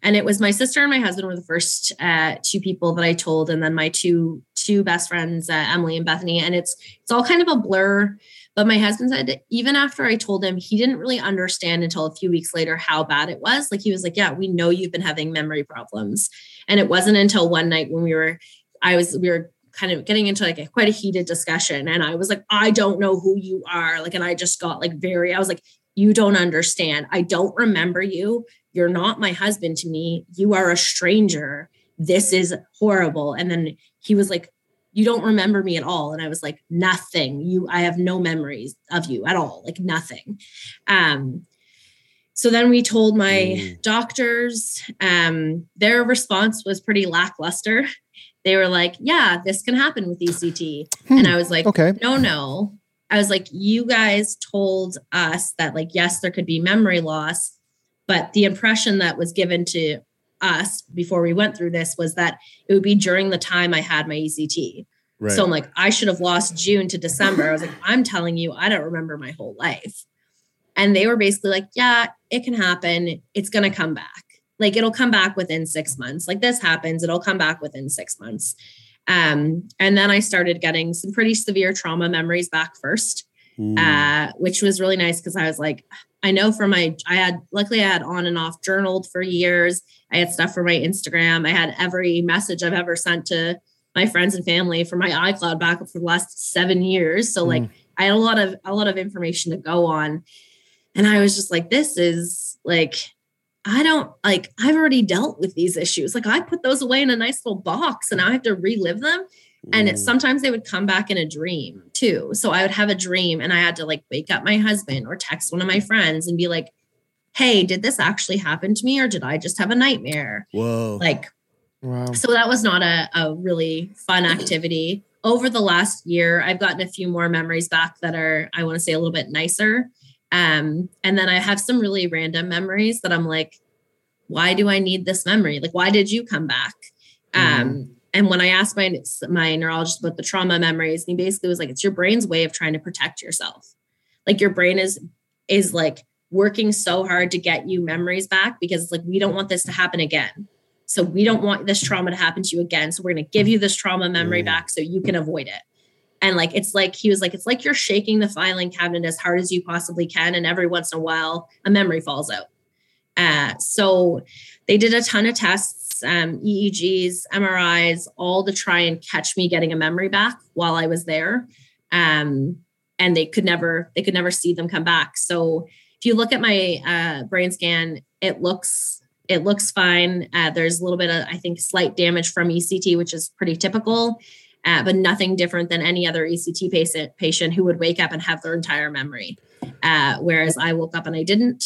and it was my sister and my husband were the first uh, two people that I told, and then my two two best friends, uh, Emily and Bethany. And it's it's all kind of a blur. But my husband said even after I told him, he didn't really understand until a few weeks later how bad it was. Like he was like, "Yeah, we know you've been having memory problems," and it wasn't until one night when we were, I was we were kind of getting into like a quite a heated discussion, and I was like, "I don't know who you are," like, and I just got like very, I was like, "You don't understand. I don't remember you." You're not my husband to me. You are a stranger. This is horrible. And then he was like, you don't remember me at all. And I was like, nothing. You, I have no memories of you at all, like nothing. Um, so then we told my doctors, um, their response was pretty lackluster. They were like, yeah, this can happen with ECT. And I was like, okay. no, no. I was like, you guys told us that, like, yes, there could be memory loss, but the impression that was given to us before we went through this was that it would be during the time I had my ECT. Right. So I'm like, I should have lost June to December. I was like, I'm telling you, I don't remember my whole life. And they were basically like, yeah, it can happen. It's going to come back. Like it'll come back within six months. Like this happens, it'll come back within six months. Um, and then I started getting some pretty severe trauma memories back first, Mm. uh, which was really nice because I was like, I know for my, I had, luckily I had on and off journaled for years. I had stuff for my Instagram. I had every message I've ever sent to my friends and family for my iCloud backup for the last seven years. So like mm. I had a lot of, a lot of information to go on. And I was just like, this is like, I don't like, I've already dealt with these issues. Like I put those away in a nice little box and I have to relive them. And it, sometimes they would come back in a dream too. So I would have a dream and I had to like wake up my husband or text one of my friends and be like, hey, did this actually happen to me or did I just have a nightmare? Whoa. Like, Wow. so that was not a, a really fun [clears throat] activity. Over the last year, I've gotten a few more memories back that are, I want to say, a little bit nicer. Um, and then I have some really random memories that I'm like, why do I need this memory? Like, why did you come back? Um, and when I asked my my neurologist about the trauma memories, he basically was like, it's your brain's way of trying to protect yourself. Like your brain is is like working so hard to get you memories back because it's like we don't want this to happen again. So we don't want this trauma to happen to you again. So we're going to give you this trauma memory back so you can avoid it. And like it's like he was like, it's like you're shaking the filing cabinet as hard as you possibly can. And every once in a while, a memory falls out. Uh, so they did a ton of tests, um, EEGs, MRIs, all to try and catch me getting a memory back while I was there. Um, and they could never, they could never see them come back. So if you look at my uh, brain scan, it looks it looks fine. Uh, there's a little bit of, I think, slight damage from ECT, which is pretty typical, uh, but nothing different than any other ECT patient patient who would wake up and have their entire memory. Uh, whereas I woke up and I didn't.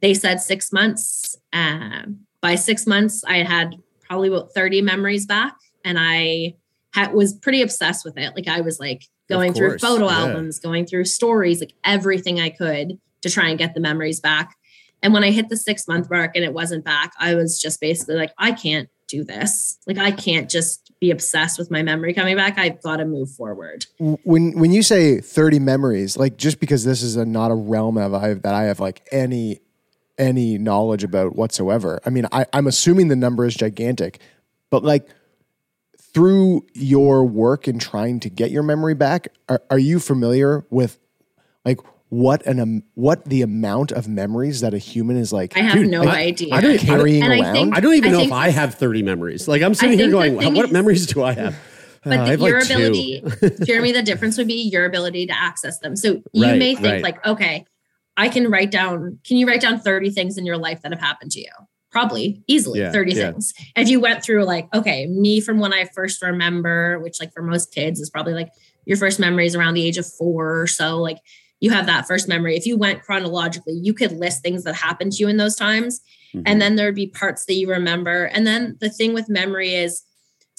They said six months. Um, by six months, I had had probably about 30 memories back, and I had, was pretty obsessed with it. Like I was like going through photo yeah. albums, going through stories, like everything I could to try and get the memories back. And when I hit the six month mark and it wasn't back, I was just basically like, I can't do this. Like, I can't just be obsessed with my memory coming back. I've got to move forward. when when you say 30 memories like just because this is a not a realm of I, that i have like any any knowledge about whatsoever i mean I, i'm assuming the number is gigantic but like through your work in trying to get your memory back are, are you familiar with like what an um, what the amount of memories that a human is like I have no idea. I don't, carrying And I around think- I don't even I know think if I have 30 memories. Like I'm sitting here going, thing what is- memories do I have? [laughs] But Uh, I the, have like your two. ability, Jeremy, the difference would be your ability to access them. So you Right, may think right. like, okay, I can write down, can you write down 30 things in your life that have happened to you? Probably easily Yeah, 30 yeah. things. If you went through like, okay, me from when I first remember, which like for most kids is probably like your first memories around the age of four or so, like you have that first memory. If you went chronologically, you could list things that happened to you in those times. Mm-hmm. And then there'd be parts that you remember. And then the thing with memory is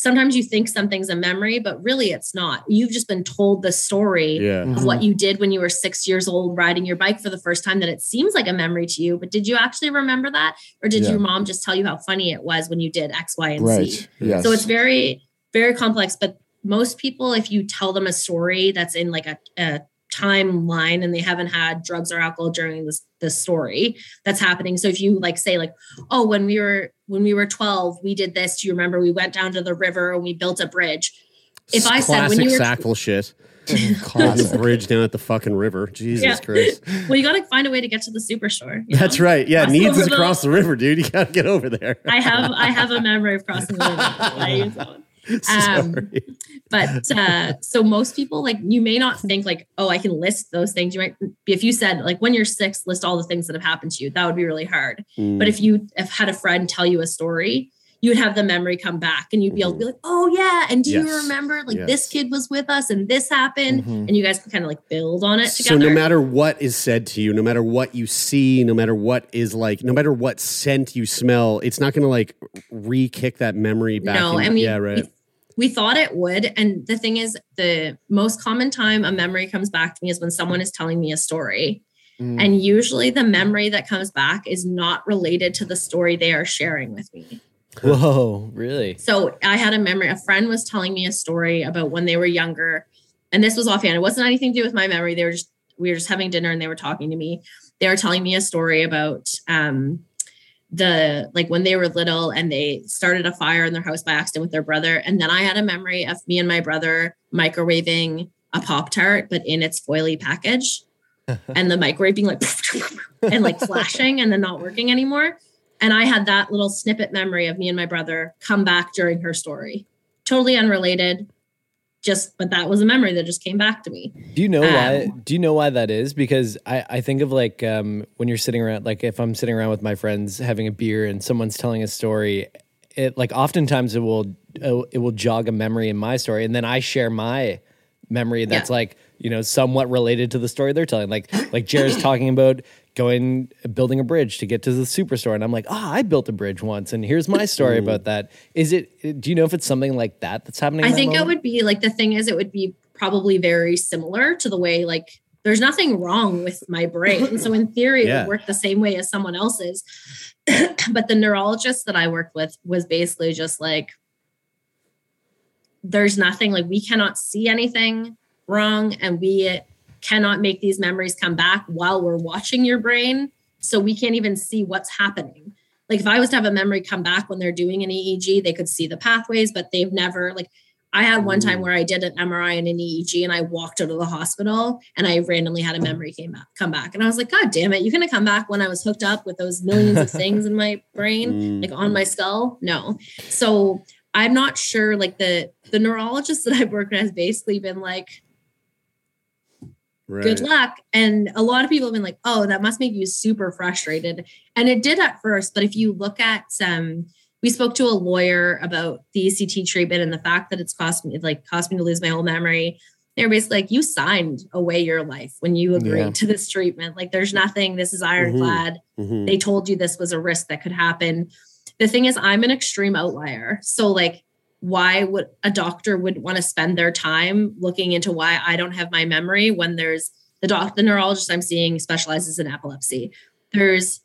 sometimes you think something's a memory, but really it's not. You've just been told the story Yeah. of mm-hmm. what you did when you were six years old riding your bike for the first time that it seems like a memory to you. But did you actually remember that? Or did Yeah. your mom just tell you how funny it was when you did X, Y, and right Z? yes So it's very, very complex. But most people, if you tell them a story that's in like a, a timeline and they haven't had drugs or alcohol during this this story that's happening. So if you like say like, oh, when we were when we were 12, we did this. Do you remember we went down to the river and we built a bridge? If I said when Classic you were Sackville shit. [laughs] Classic. the bridge down at the fucking river. Jesus Yeah. Christ. [laughs] well, you got to find a way to get to the superstore. you That's know? right. Yeah, Cross Needs over is the- across the river, dude. You gotta get over there. I have I have a [laughs] memory of crossing the river. I use that one. Um, but uh, so most people like you may not think like oh i can list those things you might if you said like when you're six list all the things that have happened to you that would be really hard Mm. but if you have had a friend tell you a story you'd have the memory come back and you'd be able to be like, oh yeah. And do you remember like Yes. this kid was with us and this happened? Mhm. And you guys can kind of like build on it together. So no matter what is said to you, no matter what you see, no matter what is like, no matter what scent you smell, it's not going to like re-kick that memory back. No, in- I mean, yeah, right. we thought it would. And the thing is, the most common time a memory comes back to me is when someone is telling me a story. Mm. And usually the memory that comes back is not related to the story they are sharing with me. Whoa, really? So I had a memory, a friend was telling me a story about when they were younger. And this was offhand. It wasn't anything to do with my memory. They were just, we were just having dinner and they were talking to me. They were telling me a story about um the like when they were little and they started a fire in their house by accident with their brother. And then I had a memory of me and my brother microwaving a Pop Tart, but in its foily package. [laughs] and the microwave being like [laughs] and like flashing and then not working anymore. And I had that little snippet memory of me and my brother come back during her story. Totally unrelated. Just, but that was a memory that just came back to me. Do you know Um, why? Do you know why that is? Because I, I think of like um, when you're sitting around, like if I'm sitting around with my friends having a beer and someone's telling a story, it like oftentimes it will uh, it will jog a memory in my story, and then I share my memory that's like you know somewhat related to the story they're telling. Like like Jared's talking about going building a bridge to get to the superstore, and I'm like, ah, I built a bridge once, and here's my story about that. Is it? Do you know if it's something like that that's happening? I think it would be like the thing is, it would be probably very similar to the way like there's nothing wrong with my brain. [laughs] so in theory, it would work the same way as someone else's. [clears throat] but the neurologist that I worked with was basically just like, there's nothing like we cannot see anything wrong and we cannot make these memories come back while we're watching your brain. So we can't even see what's happening. Like if I was to have a memory come back when they're doing an EEG, they could see the pathways, but they've never like I had one time where I did an MRI and an EEG and I walked out of the hospital and I randomly had a memory came back, come back. And I was like, God damn it, you're gonna come back when I was hooked up with those millions of things in my [laughs] brain, Mm. like on my skull? No. So I'm not sure. Like the the neurologist that I've worked with has basically been like, right. good luck. And a lot of people have been like, oh, that must make you super frustrated. And it did at first. But if you look at um, we spoke to a lawyer about the ECT treatment and the fact that it's cost me like cost me to lose my whole memory. They're basically like, you signed away your life when you agreed Yeah. to this treatment. Like, there's nothing, this is ironclad. Mhm. They told you this was a risk that could happen. The thing is, I'm an extreme outlier. So, like, why would a doctor would want to spend their time looking into why I don't have my memory when there's the doc, the neurologist I'm seeing specializes in epilepsy. There's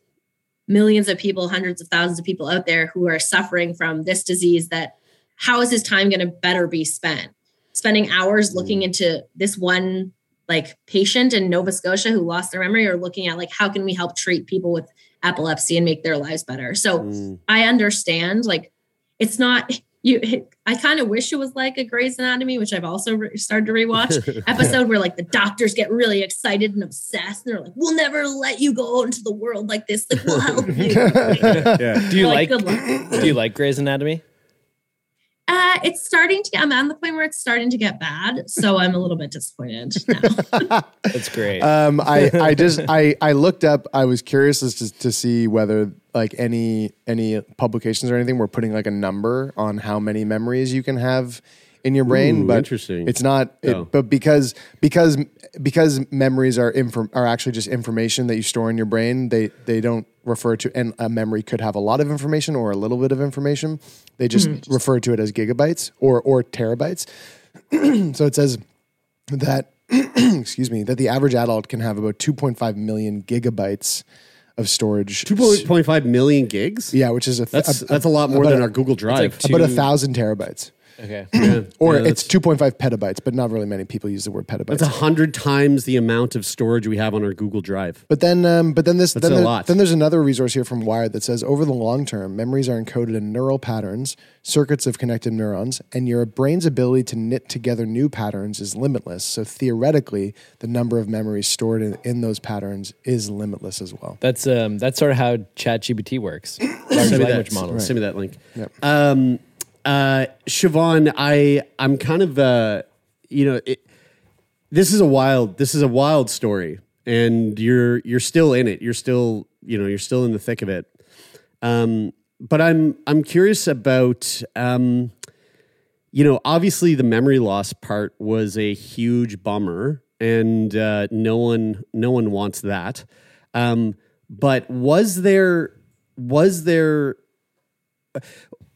millions of people, hundreds of thousands of people out there who are suffering from this disease that how is his time going to better be spent? Spending hours looking into this one like patient in Nova Scotia who lost their memory or looking at like how can we help treat people with epilepsy and make their lives better. So Mm. I understand like it's not you I kind of wish it was like a Grey's Anatomy, which I've also re- started to rewatch [laughs] episode where like the doctors get really excited and obsessed. And they're like, "We'll never let you go into the world like this. Like we'll help you." [laughs] yeah. [laughs] Do you Like, like. Do you like Grey's Anatomy? Uh, it's starting to. I'm at the point where it's starting to get bad, so [laughs] I'm a little bit disappointed now. [laughs] That's great. Um, I, I [laughs] just I, I looked up. I was curious as to, to see whether like any any publications or anything were putting like a number on how many memories you can have in your brain. Ooh, but interesting. It's not. It, Oh. But because because because memories are inform are actually just information that you store in your brain. They they don't refer to and a memory could have a lot of information or a little bit of information. They just mm-hmm. refer to it as gigabytes or or terabytes. [clears throat] so it says that [clears throat] excuse me that the average adult can have about 2.5 million gigabytes of storage. Two point five million gigs. Yeah, which is a That's that's a lot more than a- our Google Drive. like about a thousand terabytes. Okay. [clears throat] Or Yeah, it's 2.5 petabytes, but not really many people use the word petabytes. That's a hundred times the amount of storage we have on our Google Drive. But then, um, but then this, That's then, a there- lot. then there's another resource here from Wired that says over the long term, memories are encoded in neural patterns, circuits of connected neurons, and your brain's ability to knit together new patterns is limitless. So theoretically, the number of memories stored in, in those patterns is limitless as well. That's um that's sort of how ChatGPT works. [coughs] Large Send language that, models. Send me that link. Yep. Um, uh, Siobhan, I I'm kind of uh, you know, it, this is a wild this is a wild story, and you're you're still in it. You're still you know you're still in the thick of it. Um, but I'm I'm curious about um, you know, obviously the memory loss part was a huge bummer, and uh, no one no one wants that. Um, but was there was there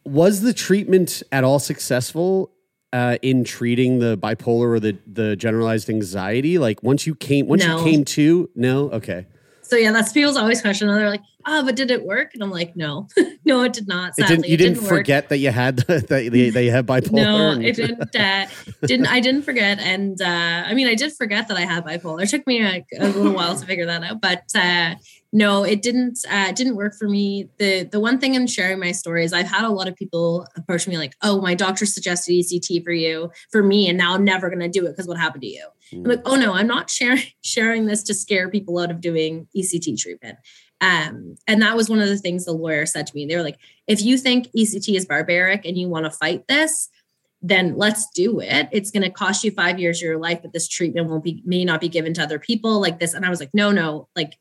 was the treatment at all successful uh, in treating the bipolar or the the generalized anxiety? Like once you came once No. you came to no okay. So yeah, that's people's always question. And they're like, "Oh, but did it work?" And I'm like, "No, [laughs] no, it did not." It Sadly, didn't, you it didn't, work. forget that you had that they, they, had bipolar. No, [laughs] it didn't. Uh, didn't I didn't forget, and uh, I mean, I did forget that I had bipolar. It took me a, a little while to figure that out, but uh, no, it didn't. Uh, it didn't work for me. the The one thing I'm sharing my story is I've had a lot of people approach me like, "Oh, my doctor suggested ECT for you, for me, and now I'm never going to do it because what happened to you?" I'm like, "Oh no, I'm not sharing [laughs] sharing this to scare people out of doing ECT treatment." Um, and that was one of the things the lawyer said to me. They were like, if you think ECT is barbaric and you want to fight this, then let's do it. It's going to cost you five years of your life, but this treatment won't be, may not be given to other people like this. And I was like, no, no, like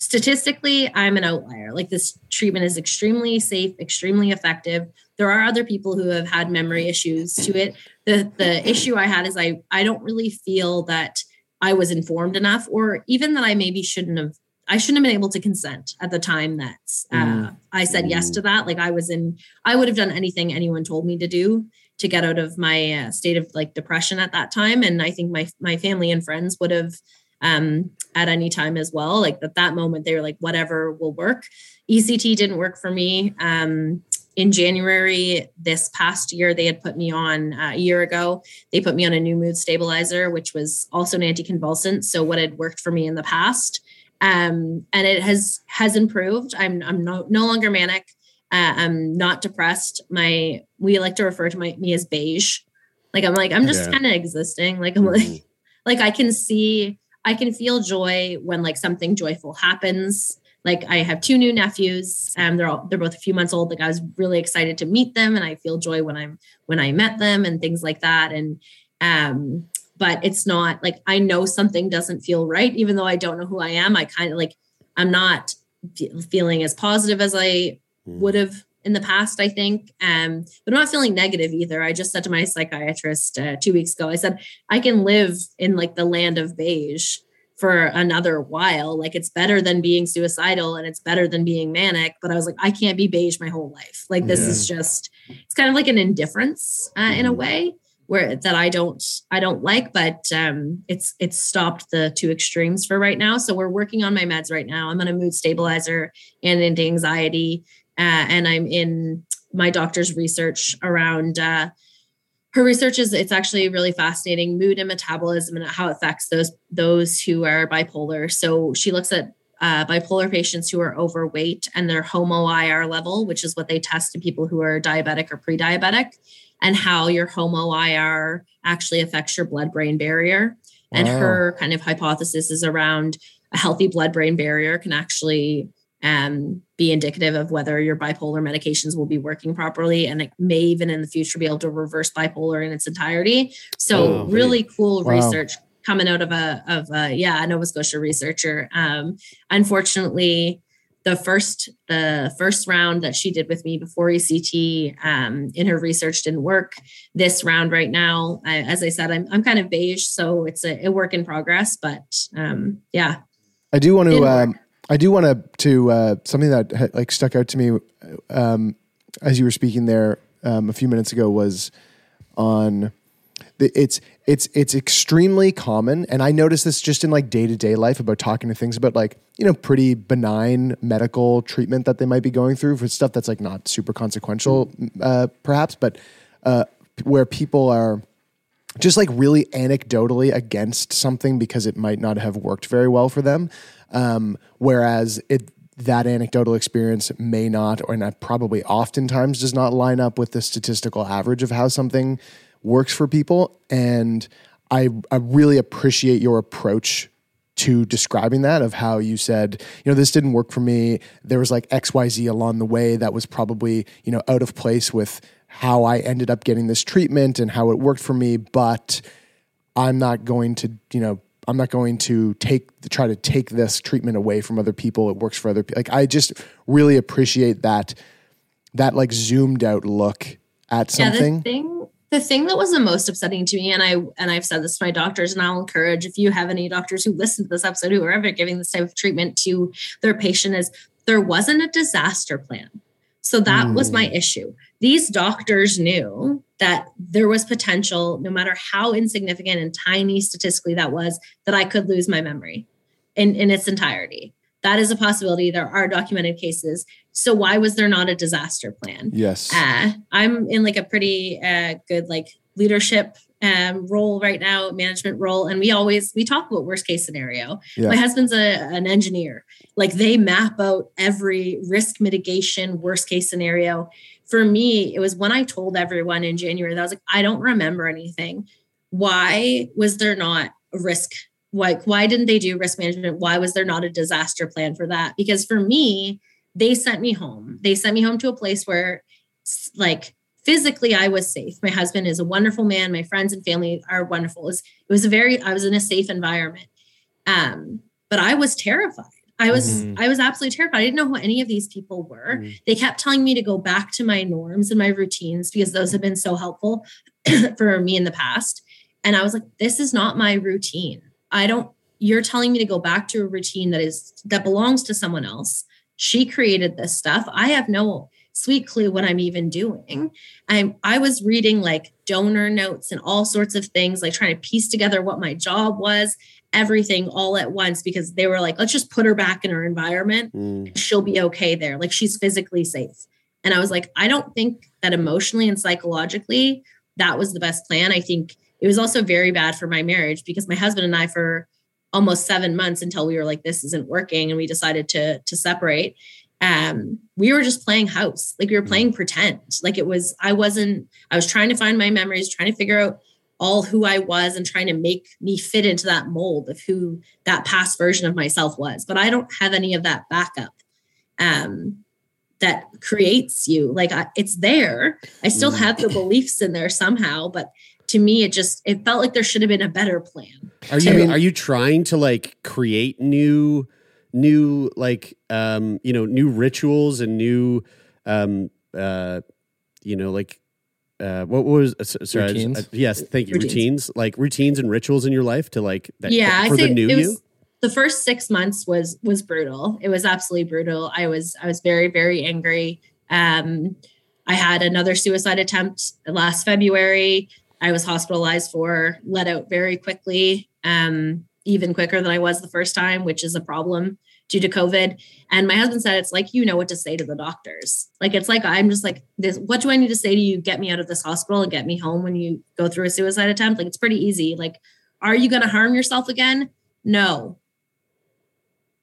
statistically, I'm an outlier. Like this treatment is extremely safe, extremely effective. There are other people who have had memory issues to it. The, the issue I had is I, I don't really feel that I was informed enough, or even that I maybe shouldn't have I shouldn't have been able to consent at the time that uh, Mm. I said yes to that. Like I was in, I would have done anything anyone told me to do to get out of my uh, state of like depression at that time. And I think my my family and friends would have um, at any time as well. Like at that moment, they were like, whatever will work. ECT didn't work for me. Um, in January this past year, they had put me on uh, a year ago. They put me on a new mood stabilizer, which was also an anticonvulsant. So what had worked for me in the past, um, and it has has improved. I'm I'm no, no longer manic. Uh, I'm not depressed. My we like to refer to my me as beige. Like I'm like I'm just Yeah. kind of existing. Like I'm like like I can see I can feel joy when like something joyful happens. Like I have two new nephews. Um, they're all they're both a few months old. Like I was really excited to meet them, and I feel joy when I'm when I met them and things like that. And um, but it's not like I know something doesn't feel right, even though I don't know who I am. I kind of like I'm not fe- feeling as positive as I would have in the past, I think. Um, but I'm not feeling negative either. I just said to my psychiatrist uh, two weeks ago, I said, I can live in like the land of beige for another while. Like it's better than being suicidal and it's better than being manic. But I was like, I can't be beige my whole life. Like this is just, it's kind of like an indifference uh, in a way where that I don't I don't like, but um, it's it's stopped the two extremes for right now. So we're working on my meds right now. I'm on a mood stabilizer and anti-anxiety, uh, and I'm in my doctor's research around. Uh, her research is it's actually really fascinating mood and metabolism and how it affects those those who are bipolar. So she looks at uh, bipolar patients who are overweight and their HOMA-IR level, which is what they test in people who are diabetic or pre-diabetic, and how your HOMA-IR actually affects your blood-brain barrier. And Wow. her kind of hypothesis is around a healthy blood-brain barrier can actually um, be indicative of whether your bipolar medications will be working properly, and it may even in the future be able to reverse bipolar in its entirety. So Oh, really cool Wow. research coming out of a of a yeah a Nova Scotia researcher. Um, unfortunately, the first the first round that she did with me before ECT um, in her research didn't work. This round right now, I, as I said, I'm I'm kind of beige, so it's a, a work in progress. But um, yeah, I do want to. Um, I do want to to uh, something that ha- like stuck out to me um, as you were speaking there um, a few minutes ago was on the, it's it's it's extremely common, and I notice this just in like day to day life about talking to things about like you know pretty benign medical treatment that they might be going through for stuff that's like not super consequential, uh, perhaps, but uh, where people are just like really anecdotally against something because it might not have worked very well for them. Um, whereas it that anecdotal experience may not, or not probably oftentimes does not line up with the statistical average of how something works for people. And I I really appreciate your approach to describing that of how you said, you know, this didn't work for me. There was like XYZ along the way that was probably, you know, out of place with how I ended up getting this treatment and how it worked for me, but I'm not going to, you know, I'm not going to take try to take this treatment away from other people. It works for other people. Like I just really appreciate that that like zoomed out look at something. Yeah, the thing the thing that was the most upsetting to me, and I and I've said this to my doctors, and I'll encourage if you have any doctors who listen to this episode who are ever giving this type of treatment to their patient, is there wasn't a disaster plan. So that mm. was my issue. These doctors knew that there was potential, no matter how insignificant and tiny statistically that was, that I could lose my memory in, in its entirety. That is a possibility. There are documented cases. So why was there not a disaster plan? Yes. Uh, I'm in like a pretty uh, good like leadership um, role right now, management role, and we always we talk about worst case scenario. Yeah. My husband's a, an engineer. Like they map out every risk mitigation worst case scenario. For me, it was when I told everyone in January that I was like, I don't remember anything. Why was there not a risk Like, why didn't they do risk management why was there not a disaster plan for that because for me they sent me home they sent me home to a place where like physically i was safe my husband is a wonderful man my friends and family are wonderful it was, it was a very i was in a safe environment um but i was terrified I was mm-hmm. I was absolutely terrified. I didn't know who any of these people were. Mm-hmm. They kept telling me to go back to my norms and my routines because those have been so helpful [clears throat] for me in the past. And I was like, this is not my routine. I don't, you're telling me to go back to a routine that is, that belongs to someone else. She created this stuff. I have no sweet clue what I'm even doing. I'm, I was reading like donor notes and all sorts of things, like trying to piece together what my job was, everything all at once because they were like, let's just put her back in her environment. Mm. She'll be okay there. Like she's physically safe. And I was like, I don't think that emotionally and psychologically that was the best plan. I think it was also very bad for my marriage because my husband and I for almost seven months until we were like this isn't working and we decided to to separate um we were just playing house. Like we were playing pretend. Like it was i wasn't i was trying to find my memories trying to figure out all who i was and trying to make me fit into that mold of who that past version of myself was. But i don't have any of that backup um that creates you. Like I, it's there. I still mm. have the beliefs in there somehow but to me it just it felt like there should have been a better plan. Are you I mean, are you trying to like create new new like um you know new rituals and new um uh you know like uh what was uh, sorry routines? uh, yes thank you routines. routines. like routines and rituals in your life to like that yeah for I the new you the first six months was was brutal it was absolutely brutal i was i was very very angry um i had another suicide attempt last february I was hospitalized for, let out very quickly, um, even quicker than I was the first time, which is a problem due to COVID. And my husband said, it's like, you know what to say to the doctors. Like, it's like, I'm just like, this, what do I need to say to you? Get me out of this hospital and get me home when you go through a suicide attempt. Like, it's pretty easy. Like, are you going to harm yourself again? No.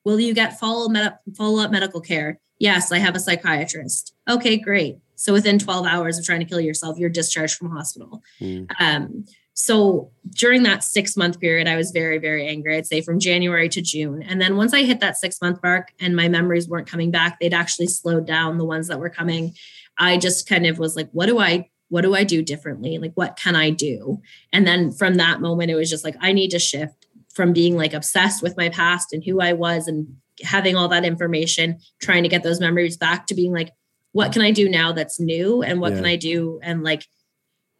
Will you get follow, med- follow up medical care? Yes, I have a psychiatrist. Okay, great. So within 12 hours of trying to kill yourself, you're discharged from hospital. Mm. Um, so during that six month period, I was very, very angry. I'd say from January to June. And then once I hit that six month mark and my memories weren't coming back, they'd actually slowed down the ones that were coming. I just kind of was like, what do I what do I do differently? Like, what can I do? And then from that moment, it was just like, I need to shift from being like obsessed with my past and who I was and having all that information, trying to get those memories back to being like, what can I do now that's new and what yeah. can I do and like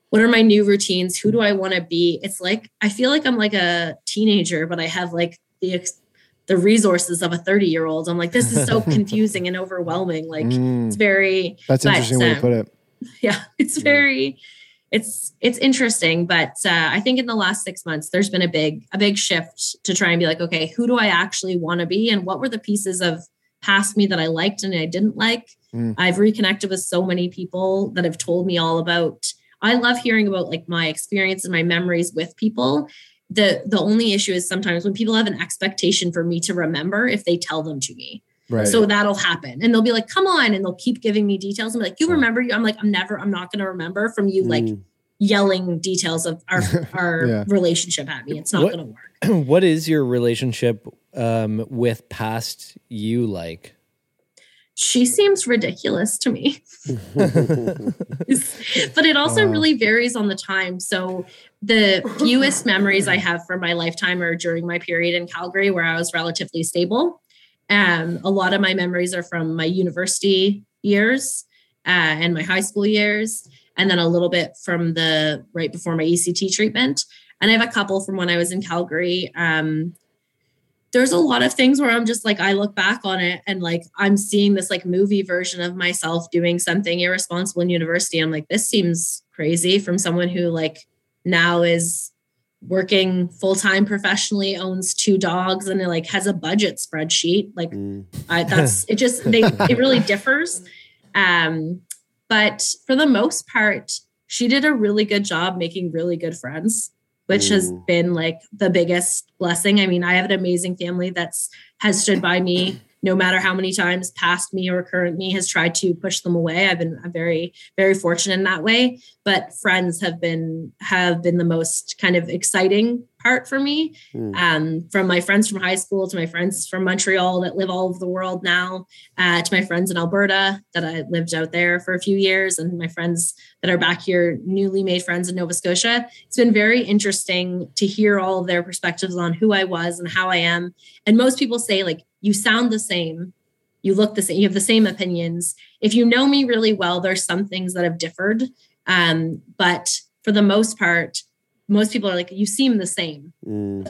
what are my new routines? Who do I want to be? It's like I feel like I'm like a teenager, but I have like the the resources of a 30 year old. I'm like, this is so [laughs] confusing and overwhelming. Like mm, it's very that's but, interesting way to put it. [laughs] Yeah, it's very it's it's interesting, but uh, I think in the last six months there's been a big a big shift to try and be like, okay, who do I actually want to be, and what were the pieces of past me that I liked and I didn't like, Mm. I've reconnected with so many people that have told me all about. I love hearing about like my experience and my memories with people. The the only issue is sometimes when people have an expectation for me to remember if they tell them to me. Right. So that'll happen. And they'll be like, come on. And they'll keep giving me details. I'm like, you remember you? I'm like, I'm never, I'm not gonna remember from you mm. like yelling details of our [laughs] our yeah. relationship at me. It's not gonna work. [clears throat] What is your relationship um, with past you like? She seems ridiculous to me. [laughs] but it also uh, really varies on the time. So the fewest memories I have from my lifetime are during my period in Calgary where I was relatively stable. Um, a lot of my memories are from my university years. uh, and my high school years, and then a little bit from the right before my ECT treatment. And I have a couple from when I was in Calgary. Um, there's a lot of things where I'm just like, I look back on it and like I'm seeing this like movie version of myself doing something irresponsible in university. I'm like, this seems crazy from someone who like now is working full time professionally, owns two dogs, and it like has a budget spreadsheet. Like, I, that's [laughs] it. Just they it really differs. Um, but for the most part, she did a really good job making really good friends, which has been like the biggest blessing. I mean, I have an amazing family that's has stood by me no matter how many times past me or current me has tried to push them away. I've been I'm very, very fortunate in that way. But friends have been have been the most kind of exciting part for me. Um, from my friends from high school to my friends from Montreal that live all over the world now, uh, to my friends in Alberta that I lived out there for a few years, and my friends that are back here, newly made friends in Nova Scotia. It's been very interesting to hear all of their perspectives on who I was and how I am. And most people say, like, you sound the same, you look the same, you have the same opinions. If you know me really well, there's some things that have differed. Um, but for the most part, most people are like, you seem the same.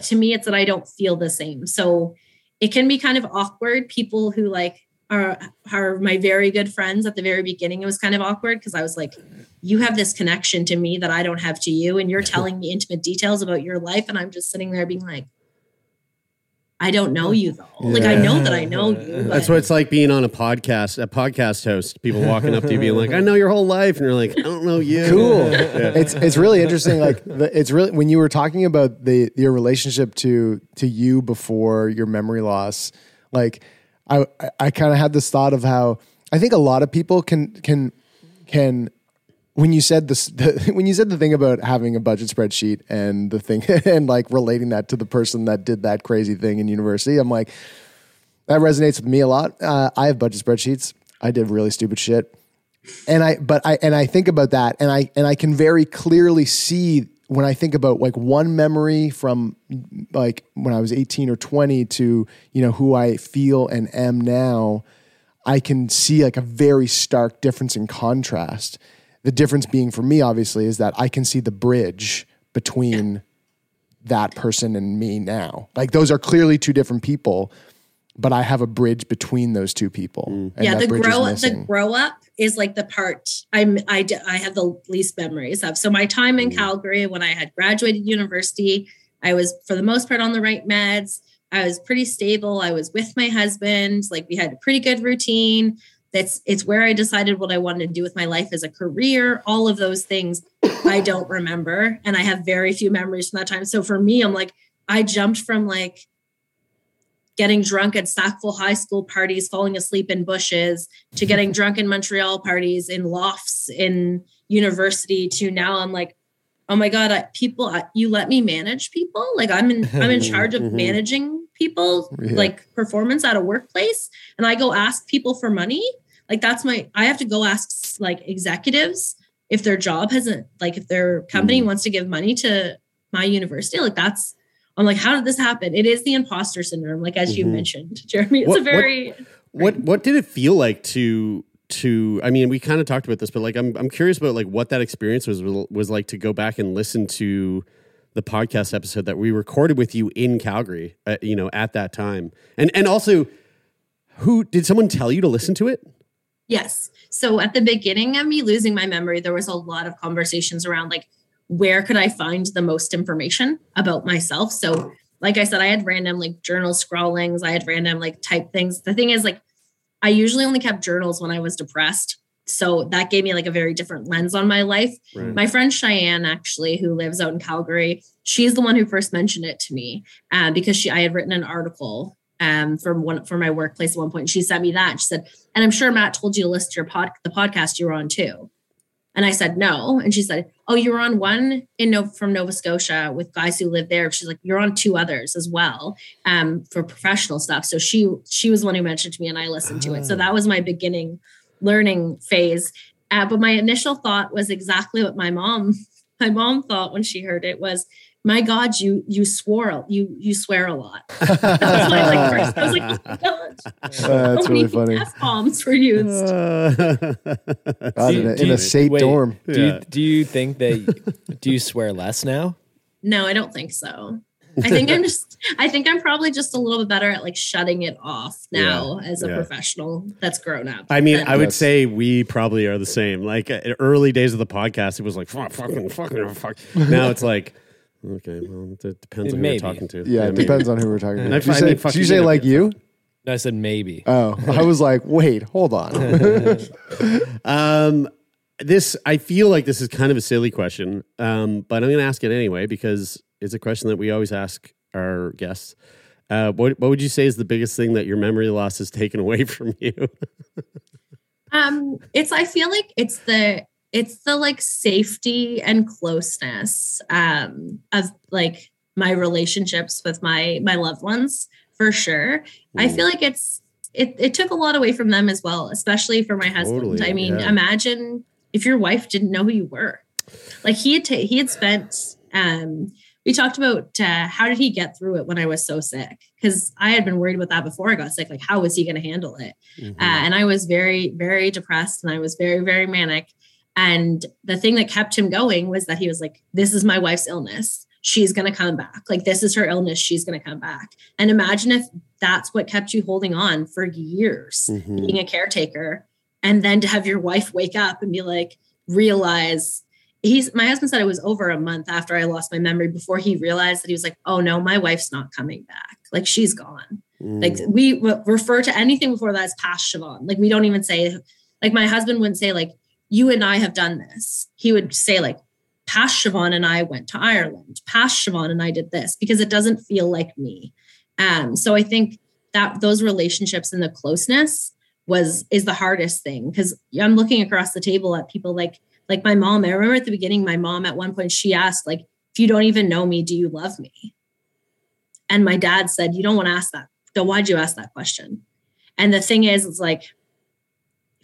To me, it's that I don't feel the same. So it can be kind of awkward. People who like are are my very good friends at the very beginning, it was kind of awkward because I was like, you have this connection to me that I don't have to you, and you're [laughs] telling me intimate details about your life, and I'm just sitting there being like, I don't know you though. Like I know that I know you. But That's what it's like being on a podcast, a podcast host. People walking up to you being like, "I know your whole life," and you're like, "I don't know you." cool. Yeah. It's it's really interesting. Like the, it's really when you were talking about the your relationship to to you before your memory loss. Like I I, I kind of had this thought of how I think a lot of people can can can when you said this the, [laughs] when you said the thing about having a budget spreadsheet and the thing [laughs] and like relating that to the person that did that crazy thing in university. I'm like that resonates with me a lot. Uh, I have budget spreadsheets. I did really stupid shit and I but I and I think about that and I and I can very clearly see when I think about like one memory from like when I was 18 or 20 to you know who I feel and am now I can see like a very stark difference in contrast the difference being for me obviously is that I can see the bridge between that person and me now like those are clearly two different people but I have a bridge between those two people and yeah, that the bridge is grow the grow up is like the part I'm I d- I have the least memories of. So my time Mm. in Calgary when I had graduated university, I was for the most part on the right meds. I was pretty stable. I was with my husband. Like we had a pretty good routine. That's it's where I decided what I wanted to do with my life as a career. All of those things I [coughs] don't remember, and I have very few memories from that time. So for me, I'm like I jumped from like getting drunk at Sackville High School parties, falling asleep in bushes, to getting [laughs] drunk in Montreal parties, in lofts, in university, to now I'm like, oh my god, I, people, I, you let me manage people. Like I'm in, I'm in [laughs] charge of Mhm. managing people, Yeah. like performance at a workplace, and I go ask people for money. Like that's my, I have to go ask like executives if their job hasn't, like if their company wants to give money to my university. Like that's I'm like, how did this happen? It is the imposter syndrome, like as you Mhm. mentioned, Jeremy. It's What- a very What what did it feel like to to I mean we kind of talked about this but like I'm I'm curious about like what that experience was was like to go back and listen to the podcast episode that we recorded with you in Calgary uh, you know at that time. And and also who did someone tell you to listen to it? Yes. So at the beginning of me losing my memory, there was a lot of conversations around like, where could I find the most information about myself? So, like I said, I had random like journal scrawlings, I had random like type things. The thing is, like, I usually only kept journals when I was depressed. So that gave me like a very different lens on my life. Right. My friend Cheyenne, actually, who lives out in Calgary, she's the one who first mentioned it to me uh, because she I had written an article um from one for my workplace at one point. She sent me that. She said, and I'm sure Matt told you to list your pod the podcast you were on too. And I said no. And she said, Oh, you were on one in no from Nova Scotia with guys who live there. She's like, You're on two others as well, um, for professional stuff. So she she was the one who mentioned to me and I listened to it. So that was my beginning learning phase. Uh, but my initial thought was exactly what my mom, [laughs] my mom thought when she heard it was my God, you you swore you you swear a lot. That's what I like first. I was like, oh my God. That's so really many funny. F-bombs were used. [laughs] God, Do in you- a, do in you- a state wait, dorm. Do you, do you think that [laughs] do you swear less now? No, I don't think so. I think I'm just I think I'm probably just a little bit better at like shutting it off now as a yeah. professional that's grown up. I mean, than- I would say we probably are the same. Like uh, early days of the podcast, it was like fuck, fucking, fucking, fuck. Now it's like, okay, well, it depends on who Maybe. you're talking to. Yeah, it maybe. depends on who we're talking [laughs] to. I Did you find say, it did fucking you say like you? No, I said maybe. Oh, [laughs] I was like, wait, hold on. [laughs] Um, this I feel like this is kind of a silly question, um, but I'm going to ask it anyway because it's a question that we always ask our guests. Uh, what what would you say is the biggest thing that your memory loss has taken away from you? Um, it's I feel like it's the it's the like safety and closeness um of like my relationships with my my loved ones for sure. I feel like it's it it took a lot away from them as well, especially for my husband. Totally, I mean, yeah. imagine if your wife didn't know who you were. Like he had ta- he had spent um we talked about uh, how did he get through it when I was so sick? Because I had been worried about that before I got sick. Like, how was he going to handle it? Uh, and I was very, very depressed and I was very, very manic. And the thing that kept him going was that he was like, This is my wife's illness. She's going to come back. Like, this is her illness. She's going to come back. And imagine if that's what kept you holding on for years, Mm-hmm. being a caretaker. And then to have your wife wake up and be like, realize he's my husband said it was over a month after I lost my memory before he realized that he was like, Oh no, my wife's not coming back. Like, she's gone. Like Mm. we w- refer to anything before that as past Siobhan. Like we don't even say, like my husband wouldn't say like, you and I have done this. He would say like, past Siobhan and I went to Ireland. Past Siobhan and I did this because it doesn't feel like me. Um, so I think that those relationships and the closeness was is the hardest thing because I'm looking across the table at people like like my mom. I remember at the beginning, my mom at one point she asked like, if you don't even know me, do you love me? And my dad said, you don't want to ask that. Then why'd you ask that question? And the thing is, it's like,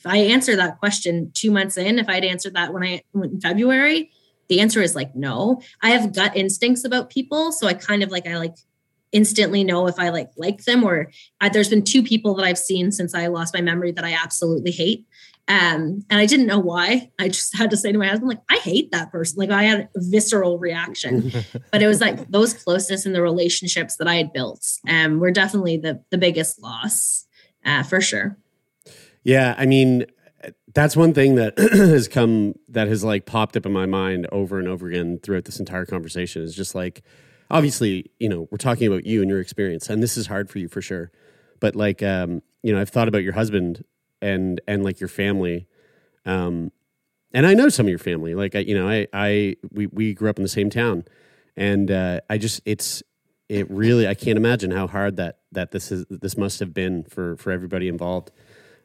if I answer that question two months in, if I'd answered that when I went in February, the answer is like no. I have gut instincts about people, so I kind of like I like instantly know if I like like them or uh, there's been two people that I've seen since I lost my memory that I absolutely hate. Um, and I didn't know why. I just had to say to my husband, like, I hate that person. Like I had a visceral reaction. [laughs] but it was like those closeness and the relationships that I had built um were definitely the the biggest loss uh, for sure. Yeah, I mean, that's one thing that [clears throat] has come that has like popped up in my mind over and over again throughout this entire conversation is just like obviously, you know, we're talking about you and your experience and this is hard for you for sure. But like um, you know, I've thought about your husband and and like your family um and I know some of your family. Like I you know, I I we we grew up in the same town and uh I just it's it really I can't imagine how hard that that this is this must have been for for everybody involved.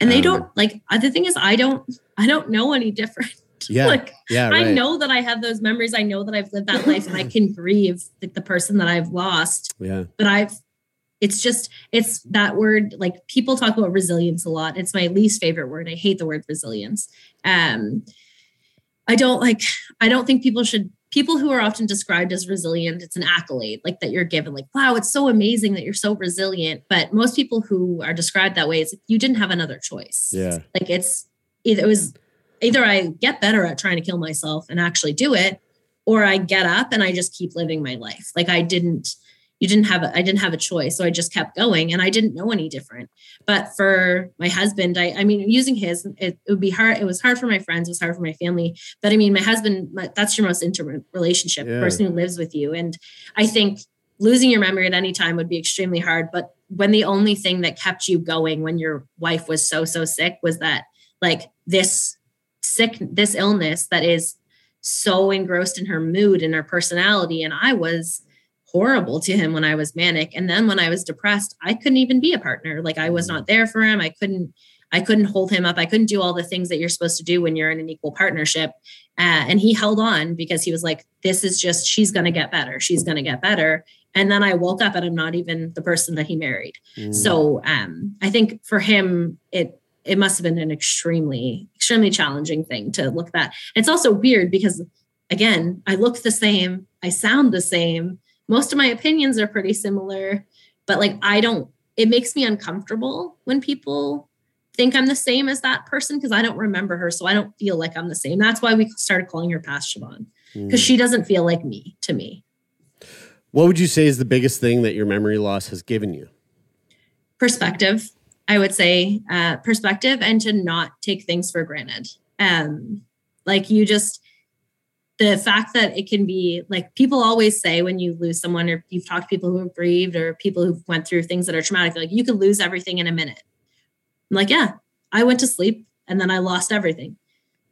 And they Um, don't like uh, the thing is I don't I don't know any different. [laughs] Yeah. like yeah, I know that I have those memories. I know that I've lived that life and I can grieve like the person that I've lost. Yeah. But I've it's just it's that word like people talk about resilience a lot. It's my least favorite word. I hate the word resilience. Um I don't like I don't think people should people who are often described as resilient it's an accolade like that you're given like wow it's so amazing that you're so resilient but most people who are described that way it's like, you didn't have another choice Yeah. like it's either it was either I get better at trying to kill myself and actually do it, or I get up and I just keep living my life. Like I didn't, you didn't have, a, I didn't have a choice, so I just kept going, and I didn't know any different. But for my husband, I, I mean, using his, it, it would be hard. It was hard for my friends. It was hard for my family. But I mean, my husband, my, that's your most intimate relationship, the Yeah. person who lives with you, and I think losing your memory at any time would be extremely hard. But when the only thing that kept you going when your wife was so so sick was that like this sick this illness that is so engrossed in her mood and her personality and i was horrible to him when i was manic. And then when i was depressed i couldn't even be a partner. Like i was not there for him. I couldn't i couldn't hold him up. I couldn't do all the things that you're supposed to do when you're in an equal partnership. Uh, and he held on because he was like this is just she's going to get better. She's going to get better. And then i woke up and i'm not even the person that he married. Mm. so um, i think for him it it must have been an extremely extremely challenging thing to look at it's also weird because again i look the same. I sound the same. Most of my opinions are pretty similar, but like I don't, it makes me uncomfortable when people think I'm the same as that person because I don't remember her. So I don't feel like I'm the same. That's why we started calling her past Siobhan because Mm. she doesn't feel like me to me. What would you say is the biggest thing that your memory loss has given you? perspective i would say uh, perspective and to not take things for granted um like you just the fact that it can be like people always say when you lose someone or you've talked to people who have grieved or people who've went through things that are traumatic like you can lose everything in a minute i'm like yeah i went to sleep and then i lost everything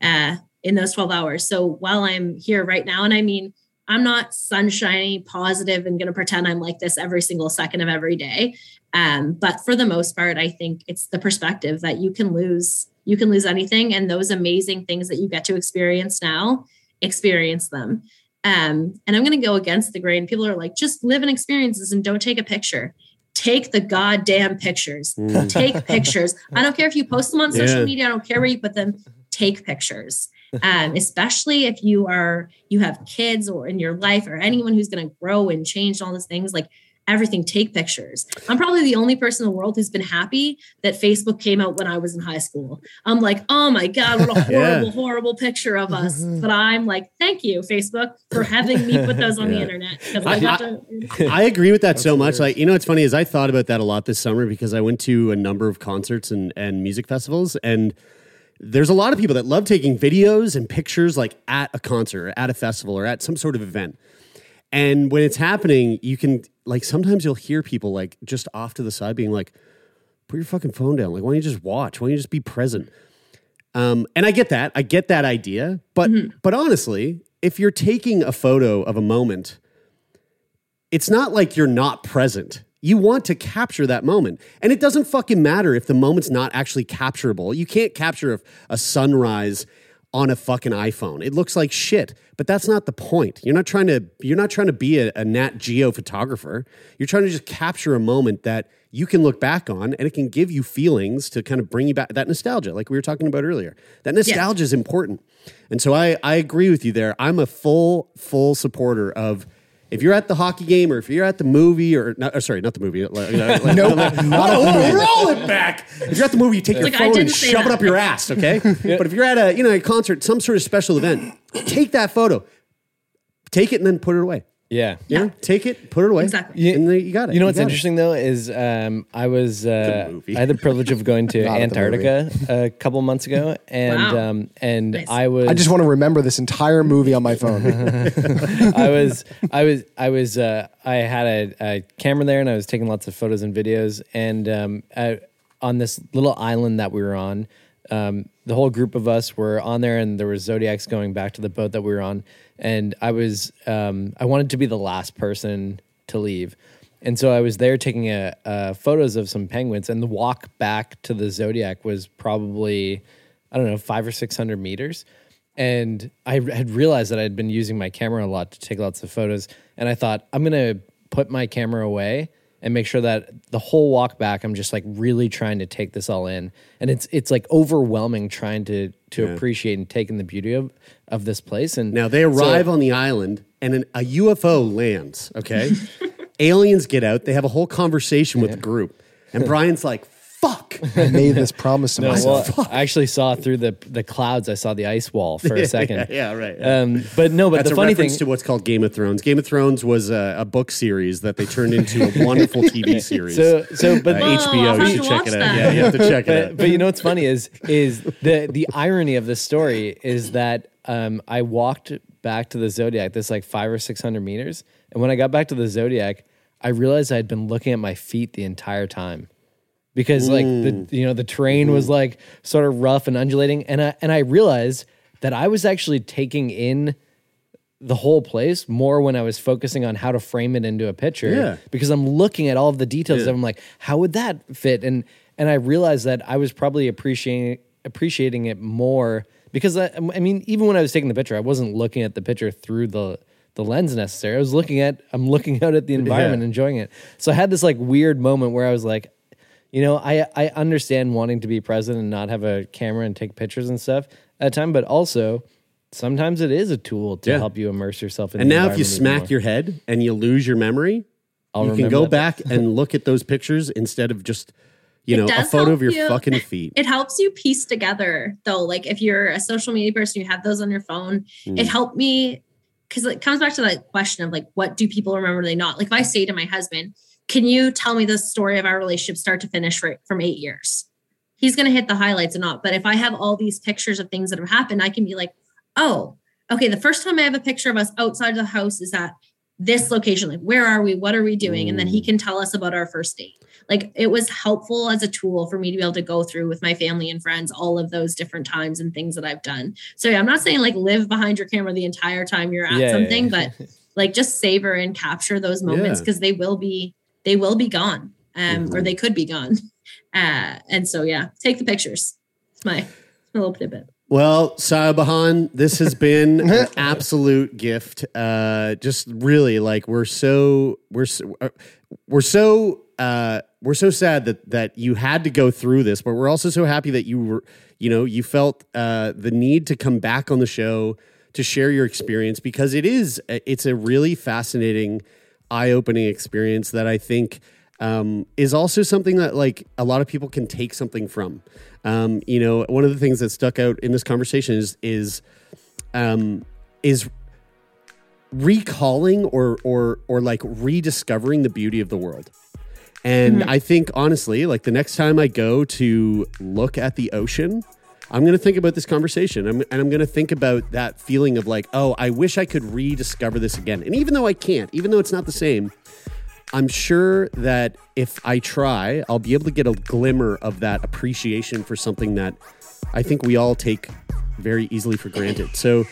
uh in those 12 hours so while i'm here right now and i mean i'm not sunshiny positive and going to pretend i'm like this every single second of every day um, but for the most part, I think it's the perspective that you can lose, you can lose anything. And those amazing things that you get to experience now, experience them. Um, and I'm going to go against the grain. People are like, just live in experiences and don't take a picture. Take the goddamn pictures. Mm. [laughs] Take pictures. I don't care if you post them on social Yeah. media. I don't care where you put them. Take pictures. Um, especially if you are you have kids or in your life or anyone who's going to grow and change all these things like everything take pictures i'm probably the only person in the world who's been happy that facebook came out when i was in high school i'm like oh my god what a [laughs] horrible Yeah. horrible picture of us mm-hmm. but i'm like thank you facebook for having me put those on the [laughs] internet because i got to I agree with that so much. Like, you know, what's funny is I thought about that a lot this summer because I went to a number of concerts and, and music festivals. And there's a lot of people that love taking videos and pictures like at a concert or at a festival or at some sort of event. And when it's happening, you can like sometimes you'll hear people like just off to the side being like, put your fucking phone down. Like, why don't you just watch? Why don't you just be present? Um, and I get that. I get that idea. But but honestly, if you're taking a photo of a moment, it's not like you're not present. You want to capture that moment. And it doesn't fucking matter if the moment's not actually capturable. You can't capture a, a sunrise on a fucking iPhone. It looks like shit, but that's not the point. You're not trying to you're not trying to be a, a Nat Geo photographer. You're trying to just capture a moment that you can look back on and it can give you feelings to kind of bring you back that nostalgia like we were talking about earlier. That nostalgia is important. And so I I agree with you there. I'm a full full supporter of if you're at the hockey game or if you're at the movie or, not, or sorry, not the movie. Like, like, [laughs] like, Nope, like, not at the movie. roll it back. If you're at the movie, you take your Like, phone and didn't say shove it up your ass, okay? [laughs] But if you're at a you know a concert, some sort of special event, take that photo, take it, and then put it away. Yeah. You know, take it, put it away, Exactly. and then you got it. You know what's got it. interesting though is um, I was uh, movie. I had the privilege of going to [laughs] Not at the movie. Antarctica a couple months ago, and Wow. um, and Nice. I was I just want to remember this entire movie on my phone. [laughs] [laughs] I was I was I was uh, I had a, a camera there and I was taking lots of photos and videos and um, I, on this little island that we were on, um, the whole group of us were on there and there was zodiacs going back to the boat that we were on and I was um, I wanted to be the last person to leave. And so I was there taking a, uh photos of some penguins, and the walk back to the Zodiac was probably, I don't know, five or 600 meters. And I had realized that I'd been using my camera a lot to take lots of photos. And I thought, I'm going to put my camera away and make sure that the whole walk back, I'm just like really trying to take this all in. And it's it's like overwhelming trying to to appreciate and take in the beauty of, of this place. And Now they so- arrive on the island and an, a UFO lands, okay? [laughs] Aliens get out, they have a whole conversation with the group. And Brian's like, fuck. I made this promise to No, myself. well, I actually saw through the the clouds. I saw the ice wall for a [laughs] second. yeah, right. Um, but no, but That's the a funny reference thing, to what's called Game of Thrones. Game of Thrones was a, a book series that they turned into a wonderful [laughs] TV series. so so, but uh, Oh, HBO, have you should to check it out. that. Yeah, you have to check it but, out. but you know what's funny is is the the irony of this story is that um, I walked back to the Zodiac, this like five or six hundred meters, and when I got back to the Zodiac, I realized I had been looking at my feet the entire time because like the you know the terrain was like sort of rough and undulating, and I and I realized that I was actually taking in the whole place more when I was focusing on how to frame it into a picture. Yeah. Because I'm looking at all of the details and I'm like, how would that fit? And and I realized that I was probably appreciating appreciating it more because I, I mean, even when I was taking the picture, I wasn't looking at the picture through the the lens necessary. I was looking at I'm looking out at the [laughs] environment, Yeah. enjoying it. So I had this like weird moment where I was like, you know, I I understand wanting to be present and not have a camera and take pictures and stuff at a time, but also sometimes it is a tool to Yeah. help you immerse yourself in. And now, if you smack more. your head and you lose your memory, I'll you can go back and look at those pictures instead of just, you know, a photo of your you- fucking [laughs] feet. It helps you piece together though. Like if you're a social media person, you have those on your phone. Mm. It helped me because it comes back to that question of like, what do people remember? They not like if I say to my husband, "Can you tell me the story of our relationship start to finish for, from eight years?" He's going to hit the highlights and not. But if I have all these pictures of things that have happened, I can be like, "Oh, okay." The first time I have a picture of us outside of the house is at this location. Like, where are we? What are we doing? And then he can tell us about our first date like it was helpful as a tool for me to be able to go through with my family and friends all of those different times and things that I've done. So yeah, I'm not saying like live behind your camera the entire time you're at Yeah, yeah, something, yeah. but like just savor and capture those moments Yeah. because they will be they will be gone. Um, or they could be gone. [laughs] Uh, and so yeah, take the pictures. It's my, it's my little tidbit. Well, Siobhan, this has been [laughs] an absolute gift. Uh, just really like we're so we're so, uh, we're so uh, we're so sad that that you had to go through this, but we're also so happy that you were you know you felt uh, the need to come back on the show to share your experience because it is it's a really fascinating, eye opening experience that I think um, is also something that like a lot of people can take something from. Um, you know, one of the things that stuck out in this conversation is is um, is recalling or or or like rediscovering the beauty of the world. And Mhm. I think honestly, like the next time I go to look at the ocean, I'm going to think about this conversation. I'm, and I'm going to think about that feeling of like, oh, I wish I could rediscover this again. And even though I can't, even though it's not the same, I'm sure that if I try, I'll be able to get a glimmer of that appreciation for something that I think we all take very easily for granted. So,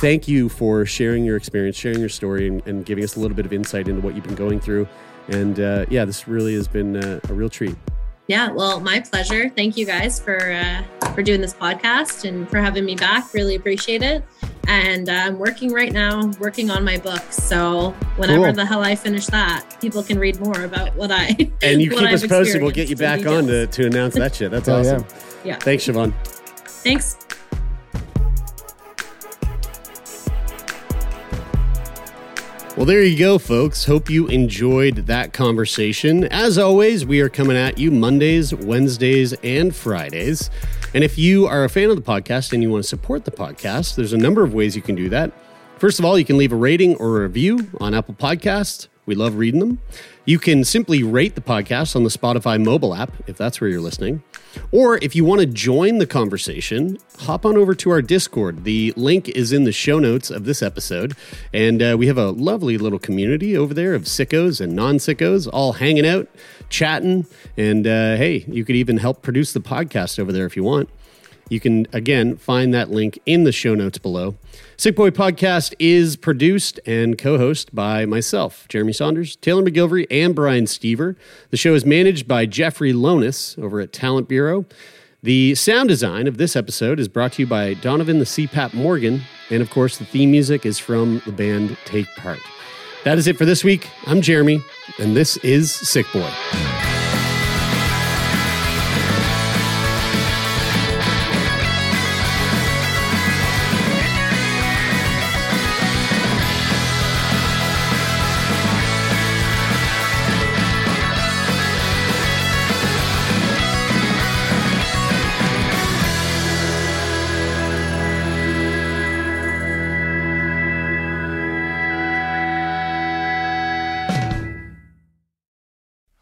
thank you for sharing your experience, sharing your story, and, and giving us a little bit of insight into what you've been going through. And uh, yeah, this really has been uh, a real treat. Yeah, well, my pleasure. Thank you guys for uh, for doing this podcast and for having me back. Really appreciate it. And uh, I'm working right now, working on my book. So whenever Cool. the hell I finish that, people can read more about what I [laughs] And you keep I've us posted. We'll get you back on to, to announce that shit. That's Oh, yeah. awesome. Yeah. Thanks, Siobhan. Thanks. Well, there you go, folks. Hope you enjoyed that conversation. As always, we are coming at you Mondays, Wednesdays, and Fridays. And if you are a fan of the podcast and you want to support the podcast, there's a number of ways you can do that. First of all, you can leave a rating or a review on Apple Podcasts. We love reading them. You can simply rate the podcast on the Spotify mobile app if that's where you're listening. Or if you want to join the conversation, hop on over to our Discord. The link is in the show notes of this episode. And uh, we have a lovely little community over there of sickos and non sickos all hanging out, chatting. And uh, hey, you could even help produce the podcast over there if you want. You can, again, find that link in the show notes below. Sick Boy Podcast is produced and co hosted by myself, Jeremy Saunders, Taylor MacGillivary, and Brian Stever. The show is managed by Jeffrey Lonis over at Talent Bureau. The sound design of this episode is brought to you by Donovan the CPAP Morgan. And of course, the theme music is from the band Take Part. That is it for this week. I'm Jeremy, and this is Sick Boy.